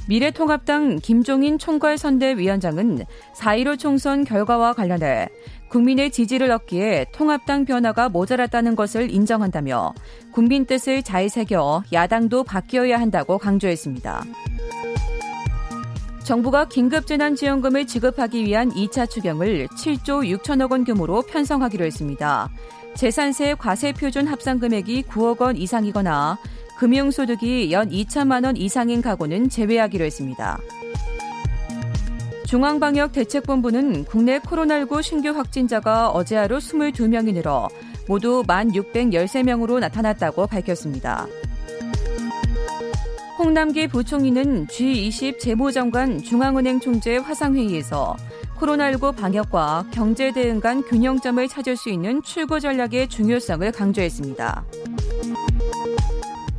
미래통합당 김종인 총괄선대위원장은 4.15 총선 결과와 관련해 국민의 지지를 얻기에 통합당 변화가 모자랐다는 것을 인정한다며 국민 뜻을 잘 새겨 야당도 바뀌어야 한다고 강조했습니다. 정부가 긴급재난지원금을 지급하기 위한 2차 추경을 7조 6천억 원 규모로 편성하기로 했습니다. 재산세 과세 표준 합산 금액이 9억 원 이상이거나 금융소득이 연 2천만 원 이상인 가구는 제외하기로 했습니다. 중앙방역대책본부는 국내 코로나19 신규 확진자가 어제 하루 22명이 늘어 모두 1,613명으로 나타났다고 밝혔습니다. 홍남기 부총리는 G20 재무장관 중앙은행 총재 화상회의에서 코로나19 방역과 경제 대응 간 균형점을 찾을 수 있는 출구 전략의 중요성을 강조했습니다.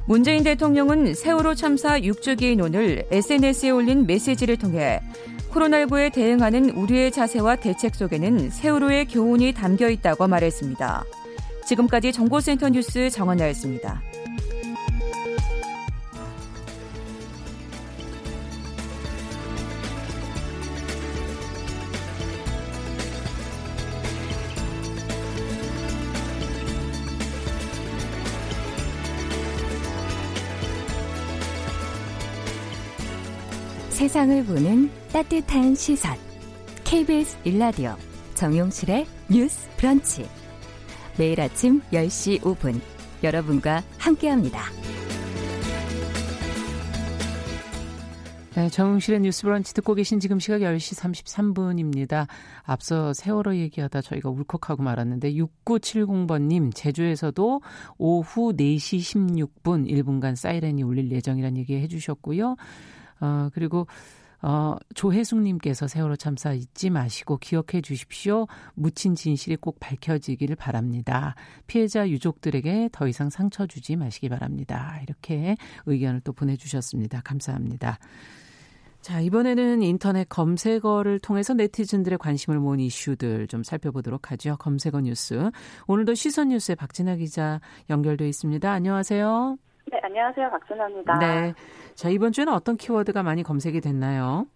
문재인 대통령은 세월호 참사 6주기인 오늘 SNS에 올린 메시지를 통해 코로나19에 대응하는 우리의 자세와 대책 속에는 세월호의 교훈이 담겨 있다고 말했습니다. 지금까지 정보센터 뉴스 정원나였습니다. 세상을 보는 따뜻한 시선. KBS 일라디오 정용실의 뉴스 브런치. 매일 아침 10시 5분 여러분과 함께합니다. 네, 정용실의 뉴스 브런치 듣고 계신 지금 시각 10시 33분입니다. 앞서 세월호 얘기하다 저희가 울컥하고 말았는데 6970번님 제주에서도 오후 4시 16분 1분간 사이렌이 울릴 예정이라는 얘기 해주셨고요. 어, 그리고 어, 조혜숙님께서 세월호 참사 잊지 마시고 기억해 주십시오. 묻힌 진실이 꼭 밝혀지기를 바랍니다. 피해자 유족들에게 더 이상 상처 주지 마시기 바랍니다. 이렇게 의견을 또 보내주셨습니다. 감사합니다. 자, 이번에는 인터넷 검색어를 통해서 네티즌들의 관심을 모은 이슈들 좀 살펴보도록 하죠. 검색어 뉴스. 오늘도 시선 뉴스의 박진아 기자 연결돼 있습니다. 안녕하세요. 네, 안녕하세요. 박진아입니다. 네. 자, 이번 주에는 어떤 키워드가 많이 검색이 됐나요?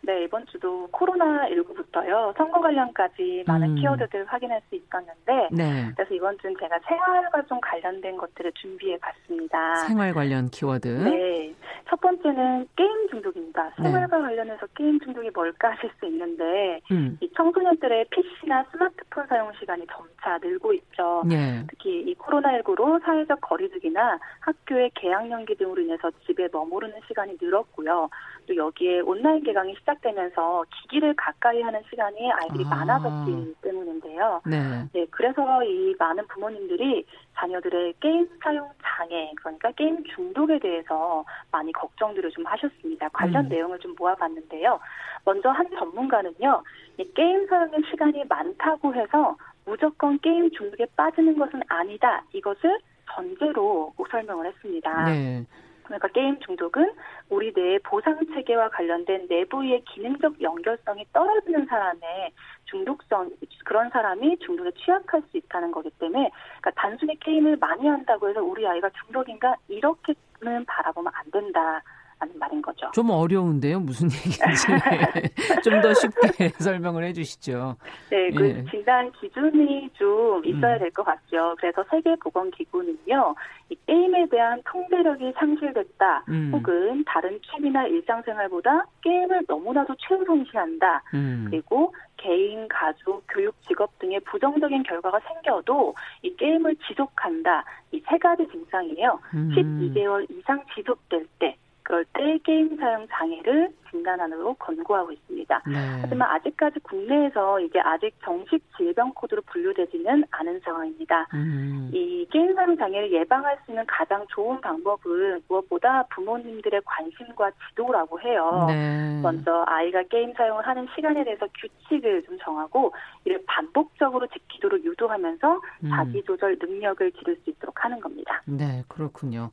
네, 이번 주도 코로나19부터요. 선거 관련까지 많은 음. 키워드들 확인할 수 있었는데 네. 그래서 이번 주는 제가 생활과 좀 관련된 것들을 준비해 봤습니다. 생활 관련 키워드. 네. 첫 번째는 게임 중독입니다. 네. 생활과 네. 관련해서 게임 중독이 뭘까 하실 수 있는데 음. 이 청소년들의 PC나 스마트폰 사용 시간이 점차 늘고 있죠. 네. 특히 이 코로나19로 사회적 거리두기나 학교의 개학 연기 등으로 인해서 집에 머무르는 시간이 늘었고요. 또 여기에 온라인 개강이 시작되면서 기기를 가까이 하는 시간이 아이들이 아. 많아졌기 때문인데요. 네. 네, 그래서 이 많은 부모님들이 자녀들의 게임 사용 장애, 그러니까 게임 중독에 대해서 많이 걱정들을 좀 하셨습니다. 관련 음. 내용을 좀 모아봤는데요. 먼저 한 전문가는요, 이 게임 사용의 시간이 많다고 해서 무조건 게임 중독에 빠지는 것은 아니다. 이것을 전제로 설명을 했습니다. 네. 그러니까 게임 중독은 우리 뇌의 보상 체계와 관련된 내부의 기능적 연결성이 떨어지는 사람의 중독성 그런 사람이 중독에 취약할 수 있다는 거기 때문에 그러니까 단순히 게임을 많이 한다고 해서 우리 아이가 중독인가 이렇게는 바라보면 안 된다. 하는 말인 거죠. 좀 어려운데요. 무슨 얘기인지 좀 더 쉽게 설명을 해주시죠. 네, 그 예. 진단 기준이 좀 있어야 음. 될것 같죠. 그래서 세계보건기구는요, 이 게임에 대한 통제력이 상실됐다, 음. 혹은 다른 취미나 일상생활보다 게임을 너무나도 최우선시한다, 음. 그리고 개인, 가족, 교육, 직업 등의 부정적인 결과가 생겨도 이 게임을 지속한다. 이 세 가지 증상이에요. 12개월 음. 이상 지속될 때 그럴 때 게임 사용 장애를 진단안으로 권고하고 있습니다. 네. 하지만 아직까지 국내에서 이게 아직 정식 질병 코드로 분류되지는 않은 상황입니다. 음. 이 게임 사용 장애를 예방할 수 있는 가장 좋은 방법은 무엇보다 부모님들의 관심과 지도라고 해요. 네. 먼저 아이가 게임 사용을 하는 시간에 대해서 규칙을 좀 정하고 이를 반복적으로 지키도록 유도하면서 음. 자기 조절 능력을 기를 수 있도록 하는 겁니다. 네, 그렇군요.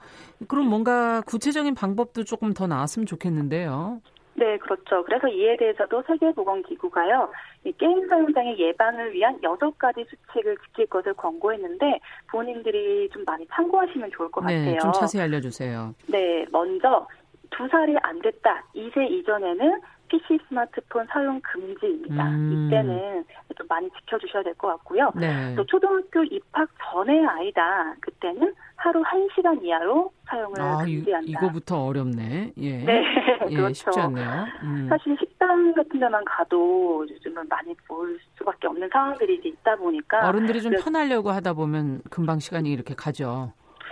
그럼 뭔가 구체적인 방법도 조금 더 나왔으면 좋겠는데요. 네, 그렇죠. 그래서 이에 대해서도 세계보건기구가요, 이 게임 사용장의 예방을 위한 여섯 가지 수칙을 지킬 것을 권고했는데 부모님들이 좀 많이 참고하시면 좋을 것 네, 같아요. 좀 자세히 알려주세요. 네, 먼저 두 살이 안 됐다. 2세 이전에는 PC 스마트폰 사용 금지입니다. 음. 이때는 좀 많이 지켜주셔야 될 것 같고요. 네. 또 초등학교 입학 전에 아이다. 그때는 하루 1시간 이하로 사용을 아, 금지한다. 이거부터 어렵네. 예. 네, 예, 그렇죠. 쉽지 않네요. 음. 사실 식당 같은 데만 가도 요즘은 많이 볼 수밖에 없는 상황들이 이제 있다 보니까 어른들이 좀 편하려고 하다 보면 금방 시간이 이렇게 가죠.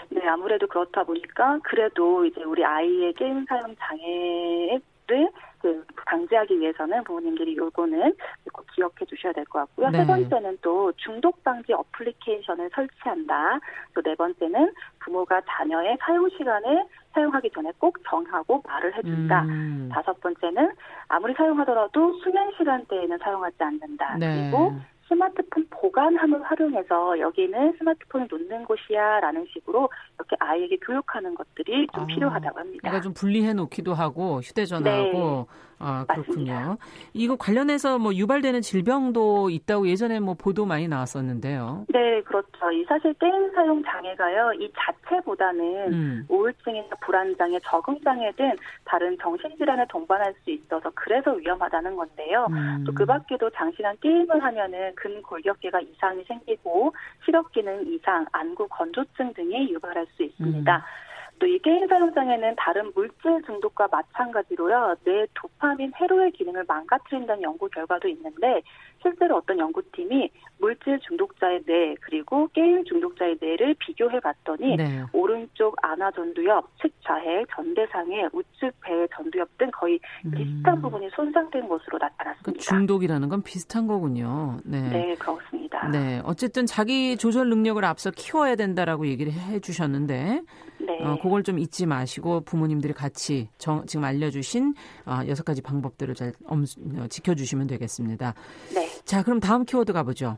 네, 아무래도 그렇다 보니까 그래도 이제 우리 아이의 게임 사용 장애를 그 방지하기 위해서는 부모님들이 요거는 꼭 기억해 주셔야 될 것 같고요. 네. 세 번째는 또 중독 방지 어플리케이션을 설치한다. 또 네 번째는 부모가 자녀의 사용 시간을 사용하기 전에 꼭 정하고 말을 해준다. 음. 다섯 번째는 아무리 사용하더라도 수면 시간대에는 사용하지 않는다. 네. 그리고 스마트폰 보관함을 활용해서 여기는 스마트폰을 놓는 곳이야라는 식으로 이렇게 아이에게 교육하는 것들이 좀 아, 필요하다고 합니다. 그러니까 좀 분리해 놓기도 하고 휴대전화하고 네. 아, 그렇군요. 맞습니다. 이거 관련해서 뭐 유발되는 질병도 있다고 예전에 뭐 보도 많이 나왔었는데요. 네, 그렇죠. 이 사실 게임 사용 장애가요, 이 자체보다는 음. 우울증이나 불안장애, 적응장애 등 다른 정신질환을 동반할 수 있어서 그래서 위험하다는 건데요. 음. 또그 밖에도 장시간 게임을 하면은 근골격계가 이상이 생기고 시력 기능 이상, 안구 건조증 등이 유발할 수 있습니다. 음. 또 이 게임 사용장애는 다른 물질 중독과 마찬가지로요, 뇌 도파민 회로의 기능을 망가뜨린다는 연구 결과도 있는데, 실제로 어떤 연구팀이 물질 중독자의 뇌 그리고 게임 중독자의 뇌를 비교해 봤더니 네. 오른쪽 안아 전두엽, 측좌해, 전대상의 우측 배 전두엽 등 거의 음. 비슷한 부분이 손상된 것으로 나타났습니다. 그 중독이라는 건 비슷한 거군요. 네. 네, 그렇습니다. 네, 어쨌든 자기 조절 능력을 앞서 키워야 된다라고 얘기를 해 주셨는데, 네. 어, 그걸 좀 잊지 마시고 부모님들이 같이 정, 지금 알려주신 어, 여섯 가지 방법들을 잘 엄, 어, 지켜주시면 되겠습니다. 네. 자, 그럼 다음 키워드 가보죠.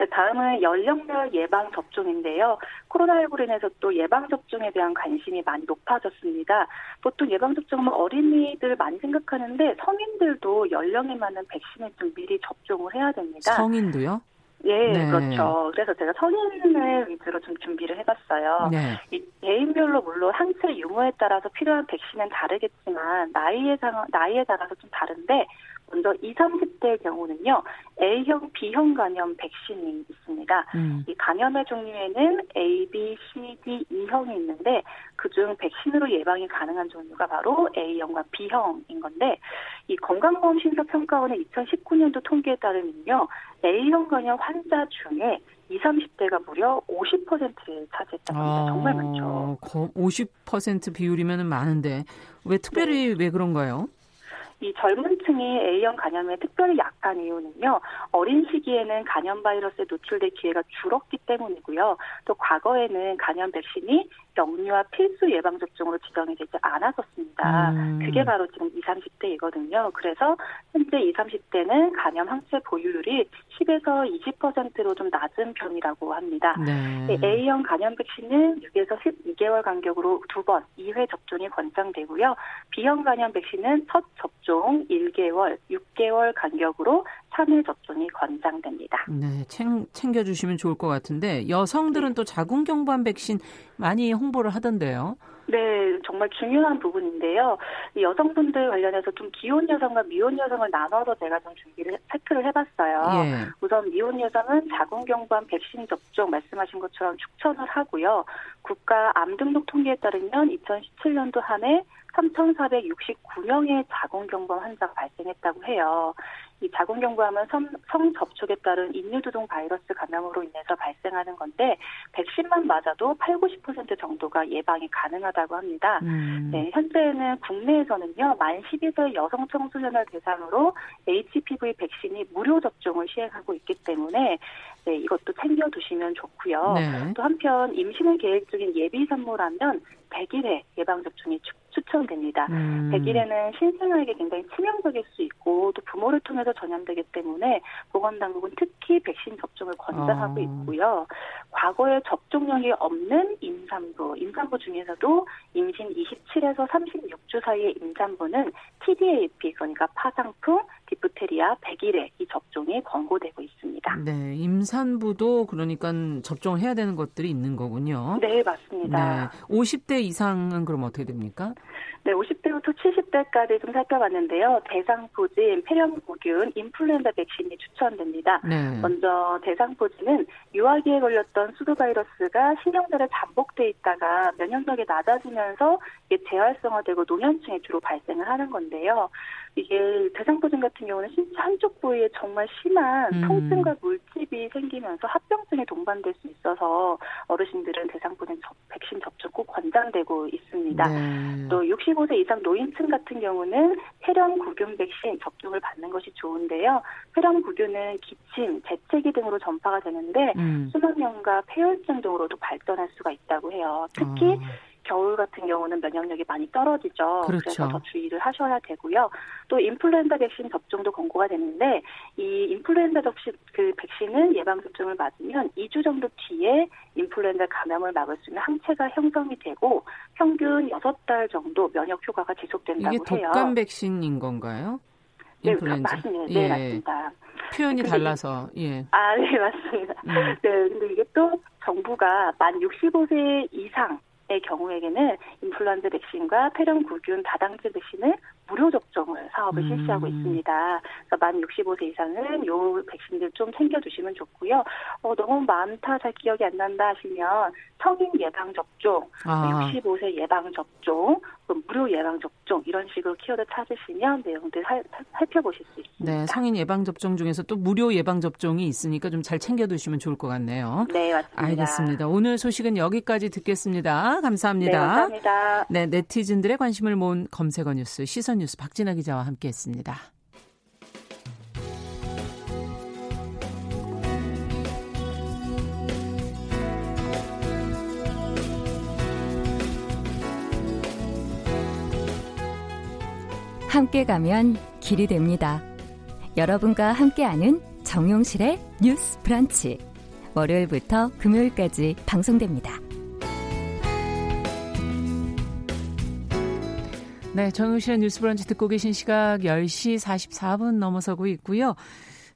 네, 다음은 연령별 예방 접종인데요. 코로나19로 인해서 또 예방 접종에 대한 관심이 많이 높아졌습니다. 보통 예방 접종은 어린이들 많이 생각하는데 성인들도 연령에 맞는 백신을 좀 미리 접종을 해야 됩니다. 성인도요? 예, 네. 그렇죠. 그래서 제가 성인을 위주로 좀 준비를 해봤어요. 네. 이 개인별로 물론 항체 유무에 따라서 필요한 백신은 다르겠지만 나이에 나이에 따라서 좀 다른데 먼저 20, 30대의 경우는요. A형, B형 간염 백신이 있습니다. 음. 이 간염의 종류에는 A, B, C, D, E형이 있는데 그중 백신으로 예방이 가능한 종류가 바로 A형과 B형인 건데 이 건강보험심사평가원의 2019년도 통계에 따르면요. A형 간염 환자 중에 20, 30대가 무려 50%를 차지했다고 합니다. 아, 정말 많죠. 50% 비율이면 많은데 왜 특별히 네. 왜 그런가요? 이 젊은 층이 A형 간염에 특별히 약한 이유는요. 어린 시기에는 간염 바이러스에 노출될 기회가 줄었기 때문이고요. 또 과거에는 간염 백신이 영유아 필수 예방 접종으로 지정이 되지 않았었습니다. 음. 그게 바로 지금 20, 30대이거든요. 그래서 현재 20, 30대는 간염 항체 보유율이 10에서 20%로 좀 낮은 편이라고 합니다. 네. A형 간염 백신은 6에서 12개월 간격으로 두 번, 2회 접종이 권장되고요. B형 간염 백신은 첫 접종 1개월, 6개월 간격으로 3회 접종이 권장됩니다. 네, 챙, 챙겨주시면 좋을 것 같은데 여성들은 네. 또 자궁경부암 백신 많이 홍보를 하던데요. 네, 정말 중요한 부분인데요. 여성분들 관련해서 좀 기혼 여성과 미혼 여성을 나눠서 제가 좀 준비를 체크를 해봤어요. 예. 우선 미혼 여성은 자궁경부암 백신 접종 말씀하신 것처럼 추천을 하고요. 국가 암 등록 통계에 따르면 2017년도 한 해 3,469명의 자궁경부암 환자가 발생했다고 해요. 이 자궁경부암은 성, 성 접촉에 따른 인유두동 바이러스 감염으로 인해서 발생하는 건데 백신만 맞아도 8, 90% 정도가 예방이 가능하다고 합니다. 음. 네, 현재는 국내에서는요 만 12세 여성 청소년을 대상으로 HPV 백신이 무료 접종을 시행하고 있기 때문에 네, 이것도 챙겨두시면 좋고요. 네. 또 한편 임신을 계획 중인 예비 산모라면 100일에 예방접종이 추천됩니다. 음. 100일에는 신생아에게 굉장히 치명적일 수 있고 또 부모를 통해서 전염되기 때문에 보건당국은 특히 백신 접종을 권장하고 어. 있고요. 과거에 접종력이 없는 임산부, 임산부 중에서도 임신 27에서 36주 사이의 임산부는 TDAP 그러니까 파상풍, 디프테리아 100일에 이 접종이 권고되고 있습니다. 네, 임산부도 그러니까 접종을 해야 되는 것들이 있는 거군요. 네, 맞습니다. 네, 50대 이상은 그럼 어떻게 됩니까? 네, 50대부터 70대까지 좀 살펴봤는데요. 대상포진, 폐렴구균, 인플루엔자 백신이 추천됩니다. 네. 먼저 대상포진은 유아기에 걸렸던 수두바이러스가 신경절에 잠복돼 있다가 면역력이 낮아지면서 재활성화되고 노년층에 주로 발생을 하는 건데요. 이게 대상포진 같은 경우는 신체 한쪽 부위에 정말 심한 음. 통증과 물집이 생기면서 합병증에 동반될 수 있어서 어르신들은 대상포진 백신 접종 꼭 권장되고 있습니다. 네. 또 65세 이상 노인층 같은 경우는 폐렴구균 백신 접종을 받는 것이 좋은데요. 폐렴구균은 기침, 재채기 등으로 전파가 되는데 음. 수면명과 폐혈증 등으로도 발전할 수가 있다고 해요. 특히 어. 겨울 같은 경우는 면역력이 많이 떨어지죠. 그렇죠. 그래서 더 주의를 하셔야 되고요. 또 인플루엔자 백신 접종도 권고가 되는데 이 인플루엔자 접시 그 백신은 예방 접종을 맞으면 2주 정도 뒤에 인플루엔자 감염을 막을 수 있는 항체가 형성이 되고 평균 6달 정도 면역 효과가 지속된다고 이게 해요. 독감 백신인 건가요? 네, 인플루엔자. 맞습니다. 네, 예. 맞습니다. 표현이 달라서, 예. 아, 네, 맞습니다. 음. 네, 근데 이게 또 정부가 만 65세 이상 의 경우에는 인플루엔자 백신과 폐렴구균 다당제 백신을 무료 접종을 사업을 음. 실시하고 있습니다. 그래서 만 65세 이상은 요 백신들 좀 챙겨주시면 좋고요. 어, 너무 많다, 잘 기억이 안 난다 하시면 성인 예방 접종, 아. 65세 예방 접종, 무료 예방 접종 이런 식으로 키워드 찾으시면 내용들 살, 살펴보실 수 있습니다. 네, 성인 예방 접종 중에서 또 무료 예방 접종이 있으니까 좀 잘 챙겨두시면 좋을 것 같네요. 네, 맞습니다. 알겠습니다. 오늘 소식은 여기까지 듣겠습니다. 감사합니다. 네, 감사합니다. 네, 네티즌들의 관심을 모은 검색어 뉴스 시선 뉴스 박진아 기자와 함께했습니다. 함께 가면 길이 됩니다. 여러분과 함께하는 정용실의 뉴스 브런치. 월요일부터 금요일까지 방송됩니다. 네, 정용실의 뉴스 브런치 듣고 계신 시각 10시 44분 넘어서고 있고요.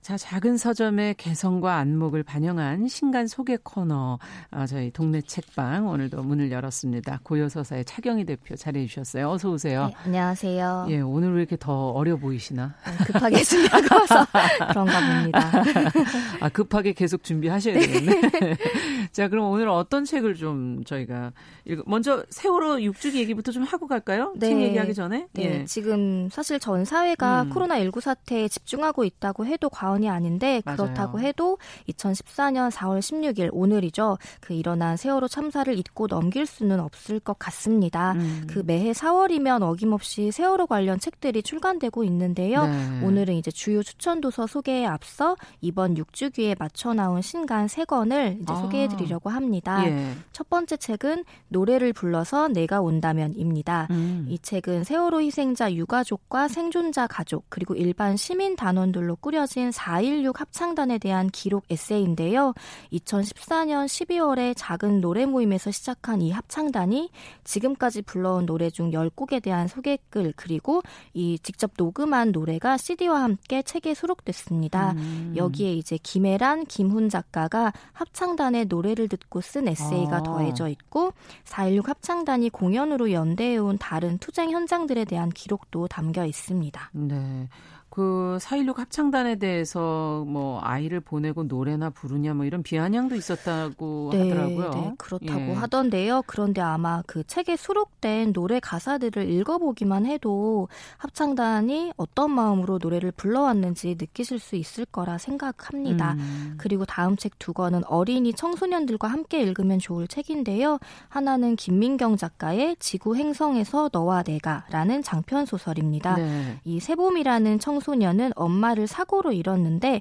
자, 작은 서점의 개성과 안목을 반영한 신간 소개 코너, 아, 저희 동네 책방 오늘도 문을 열었습니다. 고요서사의 차경희 대표 자리해 주셨어요. 어서 오세요. 네, 안녕하세요. 예, 오늘 왜 이렇게 더 어려 보이시나? 네, 급하게 준비하고 와서 그런가 봅니다. 아, 급하게 계속 준비하셔야 되겠네. 자, 그럼 오늘 어떤 책을 좀 저희가 읽어, 먼저 세월호 육주기 얘기부터 좀 하고 갈까요? 네. 책 얘기하기 전에? 네, 예. 지금 사실 전 사회가 음. 코로나19 사태에 집중하고 있다고 해도 과언 자원이 아닌데 그렇다고 해도 2014년 4월 16일 오늘이죠. 그 일어난 세월호 참사를 잊고 넘길 수는 없을 것 같습니다. 음. 그 매해 4월이면 어김없이 세월호 관련 책들이 출간되고 있는데요. 네. 오늘은 이제 주요 추천 도서 소개에 앞서 이번 6주기에 맞춰 나온 신간 3권을 이제 아. 소개해 드리려고 합니다. 예. 첫 번째 책은 노래를 불러서 내가 온다면입니다. 음. 이 책은 세월호 희생자 유가족과 생존자 가족 그리고 일반 시민 단원들로 꾸려진 4.16 합창단에 대한 기록 에세이인데요. 2014년 12월에 작은 노래 모임에서 시작한 이 합창단이 지금까지 불러온 노래 중 10곡에 대한 소개글 그리고 이 직접 녹음한 노래가 CD와 함께 책에 수록됐습니다. 음. 여기에 이제 김혜란, 김훈 작가가 합창단의 노래를 듣고 쓴 에세이가 아. 더해져 있고 4.16 합창단이 공연으로 연대해온 다른 투쟁 현장들에 대한 기록도 담겨 있습니다. 네. 그 4.16 합창단에 대해서 뭐 아이를 보내고 노래나 부르냐 뭐 이런 비아냥도 있었다고 네, 하더라고요. 네, 그렇다고 예. 하던데요. 그런데 아마 그 책에 수록된 노래 가사들을 읽어보기만 해도 합창단이 어떤 마음으로 노래를 불러왔는지 느끼실 수 있을 거라 생각합니다. 음. 그리고 다음 책 두 권은 어린이 청소년들과 함께 읽으면 좋을 책인데요. 하나는 김민경 작가의 지구 행성에서 너와 내가라는 장편 소설입니다. 네. 이 세봄이라는 청소 청 소년은 엄마를 사고로 잃었는데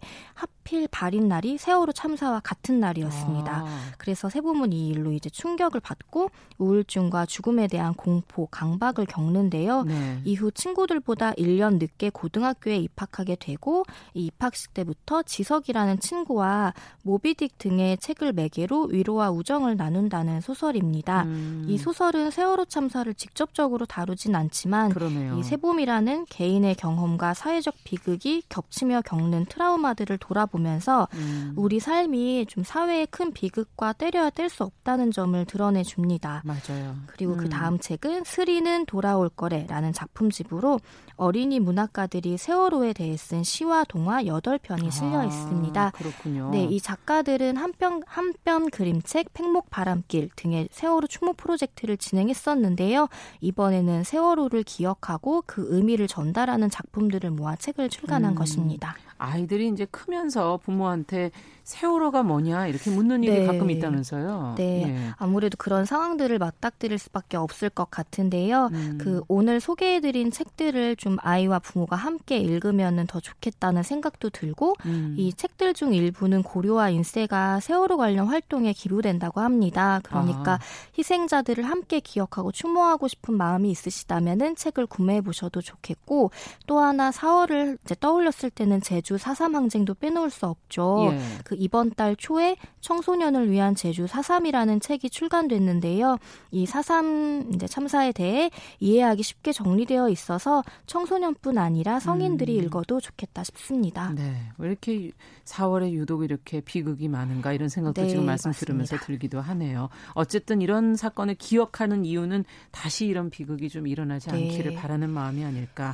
하필 발인 날이 세월호 참사와 같은 날이었습니다. 아. 그래서 세부문 이 일로 이제 충격을 받고 우울증과 죽음에 대한 공포, 강박을 겪는데요. 네. 이후 친구들보다 1년 늦게 고등학교에 입학하게 되고 이 입학식 때부터 지석이라는 친구와 모비딕 등의 책을 매개로 위로와 우정을 나눈다는 소설입니다. 음. 이 소설은 세월호 참사를 직접적으로 다루진 않지만 그러네요. 이 세봄이라는 개인의 경험과 사회적 비극이 겹치며 겪는 트라우마들을 돌아 보 면서 음. 우리 삶이 좀 사회의 큰 비극과 때려야 뗄 수 없다는 점을 드러내 줍니다. 맞아요. 그리고 그 음. 그 다음 책은 스리는 돌아올 거래라는 작품집으로 어린이 문학가들이 세월호에 대해 쓴 시와 동화 8편이 실려 아, 있습니다. 그렇군요. 네, 이 작가들은 한편 한편 그림책 팽목 바람길 등의 세월호 추모 프로젝트를 진행했었는데요. 이번에는 세월호를 기억하고 그 의미를 전달하는 작품들을 모아 책을 출간한 음. 것입니다. 아이들이 이제 크면서 부모한테 세월호가 뭐냐 이렇게 묻는 일이 네. 가끔 있다면서요. 네. 예. 아무래도 그런 상황들을 맞닥뜨릴 수밖에 없을 것 같은데요. 음. 그 오늘 소개해드린 책들을 좀 아이와 부모가 함께 읽으면 더 좋겠다는 생각도 들고 음. 이 책들 중 일부는 고려와 인쇄가 세월호 관련 활동에 기부된다고 합니다. 그러니까 아. 희생자들을 함께 기억하고 추모하고 싶은 마음이 있으시다면은 책을 구매해 보셔도 좋겠고 또 하나 4월을 이제 떠올렸을 때는 제주 4.3 항쟁도 빼놓을 수 없죠. 예. 그 이번 달 초에 청소년을 위한 제주 4.3이라는 책이 출간됐는데요. 이 4.3 이제 참사에 대해 이해하기 쉽게 정리되어 있어서 청소년뿐 아니라 성인들이 음. 읽어도 좋겠다 싶습니다. 네. 왜 이렇게 4월에 유독 이렇게 비극이 많은가 이런 생각도 네, 지금 말씀 맞습니다. 들으면서 들기도 하네요. 어쨌든 이런 사건을 기억하는 이유는 다시 이런 비극이 좀 일어나지 네. 않기를 바라는 마음이 아닐까.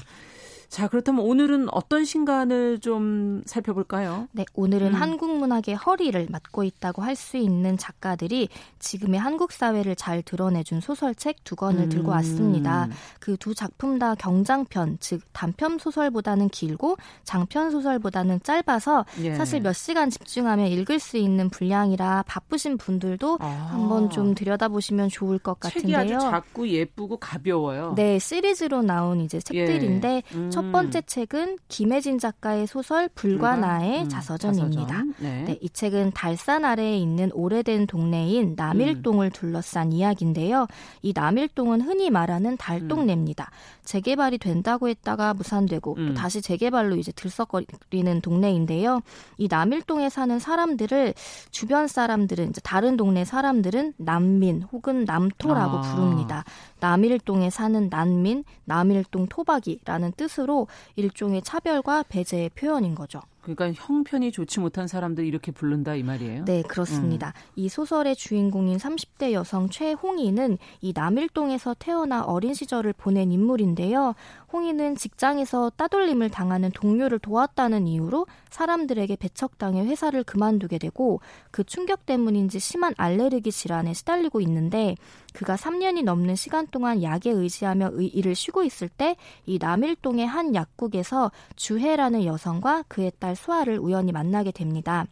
자, 그렇다면 오늘은 어떤 신간을 좀 살펴볼까요? 네, 오늘은 음. 한국 문학의 허리를 맡고 있다고 할 수 있는 작가들이 지금의 한국 사회를 잘 드러내준 소설책 두 권을 음. 들고 왔습니다. 그 두 작품 다 경장편, 즉 단편 소설보다는 길고 장편 소설보다는 짧아서 예. 사실 몇 시간 집중하면 읽을 수 있는 분량이라 바쁘신 분들도 아. 한번 좀 들여다보시면 좋을 것 같은데요. 책이 아주 작고 예쁘고 가벼워요. 네, 시리즈로 나온 이제 책들인데 예. 음. 첫 번째 책은 김혜진 작가의 소설 불과 나의 음, 자서전입니다. 자서전. 네. 네. 이 책은 달산 아래에 있는 오래된 동네인 남일동을 음. 둘러싼 이야기인데요. 이 남일동은 흔히 말하는 달동네입니다. 음. 재개발이 된다고 했다가 무산되고 또 음. 다시 재개발로 이제 들썩거리는 동네인데요. 이 남일동에 사는 사람들을 주변 사람들은 이제 다른 동네 사람들은 난민 혹은 남토라고 아. 부릅니다. 남일동에 사는 난민, 남일동 토박이라는 뜻으로 일종의 차별과 배제의 표현인 거죠. 그러니까 형편이 좋지 못한 사람들 이렇게 부른다 이 말이에요. 네, 그렇습니다. 음. 이 소설의 주인공인 30대 여성 최홍희는 이 남일동에서 태어나 어린 시절을 보낸 인물인데요. 홍희는 직장에서 따돌림을 당하는 동료를 도왔다는 이유로 사람들에게 배척당해 회사를 그만두게 되고 그 충격 때문인지 심한 알레르기 질환에 시달리고 있는데 그가 3년이 넘는 시간 동안 약에 의지하며 일을 쉬고 있을 때 이 남일동의 한 약국에서 주혜라는 여성과 그의 딸 수아를 우연히 만나게 됩니다.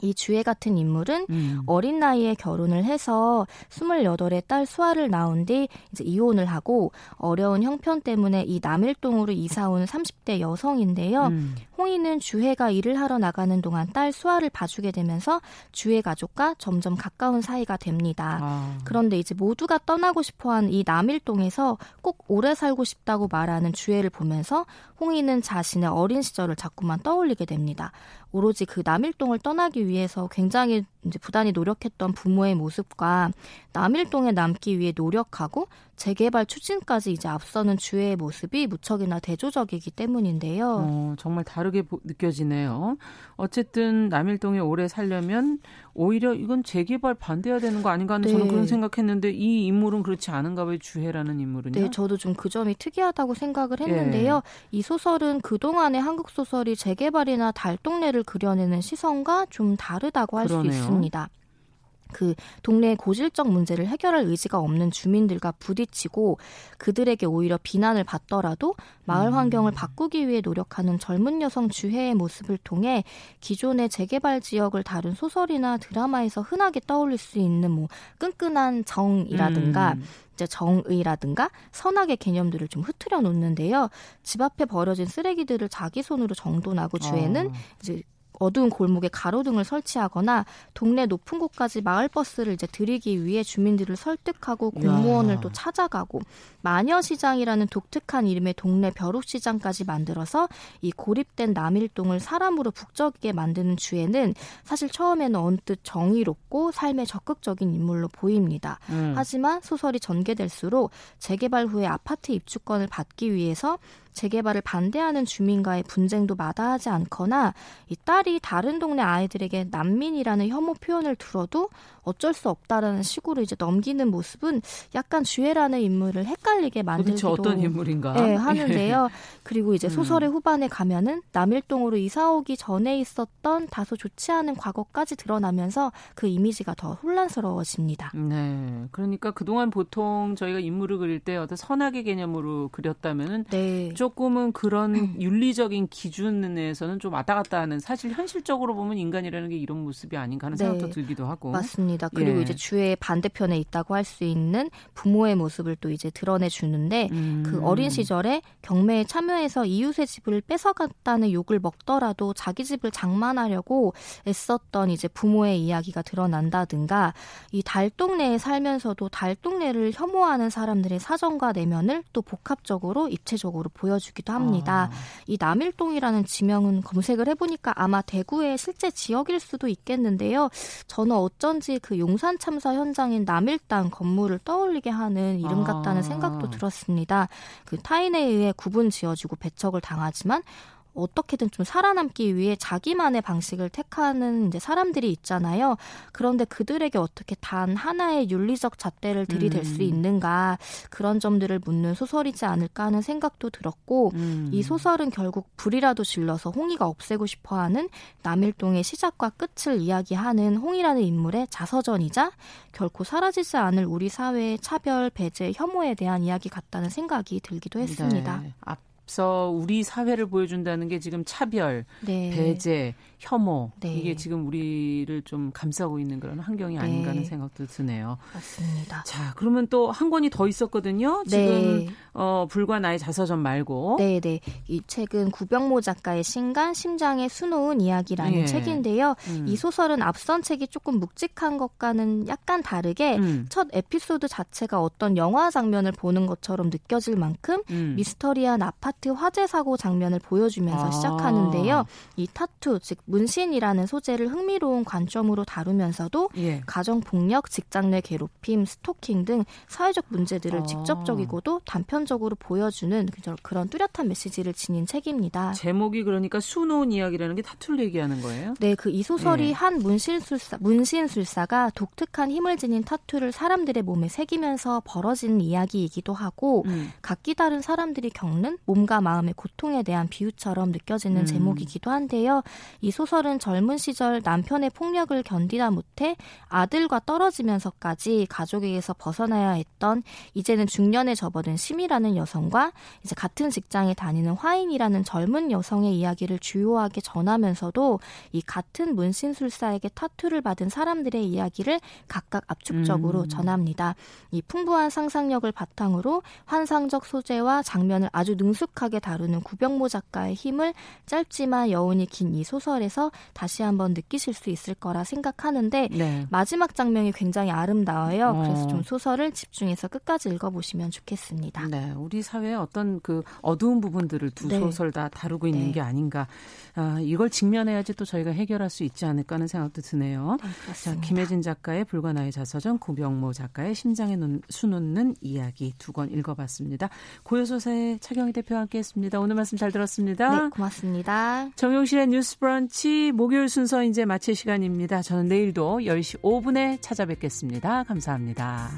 이 주혜 같은 인물은 음. 어린 나이에 결혼을 해서 28의 딸 수아를 낳은 뒤 이제 이혼을 하고 어려운 형편 때문에 이 남일동으로 이사 온 30대 여성인데요. 음. 홍이는 주혜가 일을 하러 나가는 동안 딸 수아를 봐주게 되면서 주혜 가족과 점점 가까운 사이가 됩니다. 아. 그런데 이제 모두가 떠나고 싶어한 이 남일동에서 꼭 오래 살고 싶다고 말하는 주혜를 보면서 홍이는 자신의 어린 시절을 자꾸만 떠올리게 됩니다. 오로지 그 남일동을 떠나기 위해서 굉장히 이제 부단히 노력했던 부모의 모습과 남일동에 남기 위해 노력하고 재개발 추진까지 이제 앞서는 주의 모습이 무척이나 대조적이기 때문인데요. 어, 정말 다르게 느껴지네요. 어쨌든 남일동에 오래 살려면 오히려 이건 재개발 반대해야 되는 거 아닌가 하는 네. 저는 그런 생각했는데 이 인물은 그렇지 않은가 봐요. 주혜라는 인물은요. 네, 저도 좀 그 점이 특이하다고 생각을 했는데요. 예. 이 소설은 그동안의 한국 소설이 재개발이나 달동네를 그려내는 시선과 좀 다르다고 할 수 있습니다. 그 동네의 고질적 문제를 해결할 의지가 없는 주민들과 부딪히고 그들에게 오히려 비난을 받더라도 마을 음. 환경을 바꾸기 위해 노력하는 젊은 여성 주혜의 모습을 통해 기존의 재개발 지역을 다룬 소설이나 드라마에서 흔하게 떠올릴 수 있는 뭐 끈끈한 정이라든가 음. 이제 정의라든가 선악의 개념들을 좀 흐트려 놓는데요. 집 앞에 버려진 쓰레기들을 자기 손으로 정돈하고 주에는 어. 이제 어두운 골목에 가로등을 설치하거나 동네 높은 곳까지 마을 버스를 이제 들이기 위해 주민들을 설득하고 공무원을 야. 또 찾아가고 마녀시장이라는 독특한 이름의 동네 벼룩시장까지 만들어서 이 고립된 남일동을 사람으로 북적이게 만드는 주에는 사실 처음에는 언뜻 정의롭고 삶에 적극적인 인물로 보입니다. 음. 하지만 소설이 전개될수록 재개발 후에 아파트 입주권을 받기 위해서 재개발을 반대하는 주민과의 분쟁도 마다하지 않거나 이 딸이 다른 동네 아이들에게 난민이라는 혐오 표현을 들어도 어쩔 수 없다라는 식으로 이제 넘기는 모습은 약간 주애라는 인물을 헷갈리게 만들기도 어떤 인물인가? 네, 하는데요. 그리고 이제 음. 소설의 음. 후반에 가면은 남일동으로 이사 오기 전에 있었던 다소 좋지 않은 과거까지 드러나면서 그 이미지가 더 혼란스러워집니다. 네. 그러니까 그동안 보통 저희가 인물을 그릴 때 어떤 선악의 개념으로 그렸다면은 네. 조금은 그런 음. 윤리적인 기준에서는 좀 왔다 갔다 하는 사실 현실적으로 보면 인간이라는 게 이런 모습이 아닌가 하는 네. 생각도 들기도 하고. 맞습니다. 그리고 예. 이제 주의 반대편에 있다고 할 수 있는 부모의 모습을 또 이제 드러내 주는데 음. 그 어린 시절에 경매에 참여해서 이웃의 집을 뺏어갔다는 욕을 먹더라도 자기 집을 장만하려고 애썼던 이제 부모의 이야기가 드러난다든가 이 달동네에 살면서도 달동네를 혐오하는 사람들의 사정과 내면을 또 복합적으로 입체적으로 보여주기도 합니다. 아. 이 남일동이라는 지명은 검색을 해보니까 아마 대구의 실제 지역일 수도 있겠는데요. 저는 어쩐지 그 용산 참사 현장인 남일당 건물을 떠올리게 하는 이름 같다는 아. 생각도 들었습니다. 그 타인에 의해 구분 지어지고 배척을 당하지만 어떻게든 좀 살아남기 위해 자기만의 방식을 택하는 이제 사람들이 있잖아요. 그런데 그들에게 어떻게 단 하나의 윤리적 잣대를 들이댈 음. 수 있는가 그런 점들을 묻는 소설이지 않을까 하는 생각도 들었고 음. 이 소설은 결국 불이라도 질러서 홍이가 없애고 싶어하는 남일동의 시작과 끝을 이야기하는 홍이라는 인물의 자서전이자 결코 사라지지 않을 우리 사회의 차별, 배제, 혐오에 대한 이야기 같다는 생각이 들기도 했습니다. 네. 앞서 우리 사회를 보여준다는 게 지금 차별, 네. 배제, 혐오 네. 이게 지금 우리를 좀 감싸고 있는 그런 환경이 네. 아닌가 하는 생각도 드네요. 맞습니다. 자, 그러면 또 한 권이 더 있었거든요. 지금 네. 어, 불과 나의 자서전 말고. 네, 네. 이 책은 구병모 작가의 신간 심장에 수놓은 이야기라는 예. 책인데요. 음. 이 소설은 앞선 책이 조금 묵직한 것과는 약간 다르게 음. 첫 에피소드 자체가 어떤 영화 장면을 보는 것처럼 느껴질 만큼 음. 미스터리한 아파트 화재 사고 장면을 보여주면서 아. 시작하는데요. 이 타투 즉 문신이라는 소재를 흥미로운 관점으로 다루면서도 예. 가정 폭력, 직장 내 괴롭힘, 스토킹 등 사회적 문제들을 아. 직접적이고도 단편적 객관적으로 보여주는 그런 뚜렷한 메시지를 지닌 책입니다. 제목이 그러니까 수놓은 이야기라는 게 타투를 얘기하는 거예요? 네, 그 이 소설이 네. 한 문신술사, 문신술사가 독특한 힘을 지닌 타투를 사람들의 몸에 새기면서 벌어지는 이야기이기도 하고 음. 각기 다른 사람들이 겪는 몸과 마음의 고통에 대한 비유처럼 느껴지는 음. 제목이기도 한데요. 이 소설은 젊은 시절 남편의 폭력을 견디다 못해 아들과 떨어지면서까지 가족에게서 벗어나야 했던 이제는 중년에 접어든 심이라는 여성과 이제 같은 직장에 다니는 화인이라는 젊은 여성의 이야기를 주요하게 전하면서도 이 같은 문신술사에게 타투를 받은 사람들의 이야기를 각각 압축적으로 음. 전합니다. 이 풍부한 상상력을 바탕으로 환상적 소재와 장면을 아주 능숙 하게 다루는 구병모 작가의 힘을 짧지만 여운이 긴 이 소설에서 다시 한번 느끼실 수 있을 거라 생각하는데 네. 마지막 장면이 굉장히 아름다워요. 어. 그래서 좀 소설을 집중해서 끝까지 읽어보시면 좋겠습니다. 네, 우리 사회의 어떤 그 어두운 부분들을 두 네. 소설 다 다루고 있는 네. 게 아닌가. 아, 이걸 직면해야지 또 저희가 해결할 수 있지 않을까 하는 생각도 드네요. 네, 자, 김혜진 작가의 불가나의 자서전, 구병모 작가의 심장에 수놓는 이야기 두 권 읽어봤습니다. 고요소사의 차경희 대표와 함께했습니다. 오늘 말씀 잘 들었습니다. 네, 고맙습니다. 정용실의 뉴스브런치 목요일 순서 이제 마칠 시간입니다. 저는 내일도 10시 5분에 찾아뵙겠습니다. 감사합니다.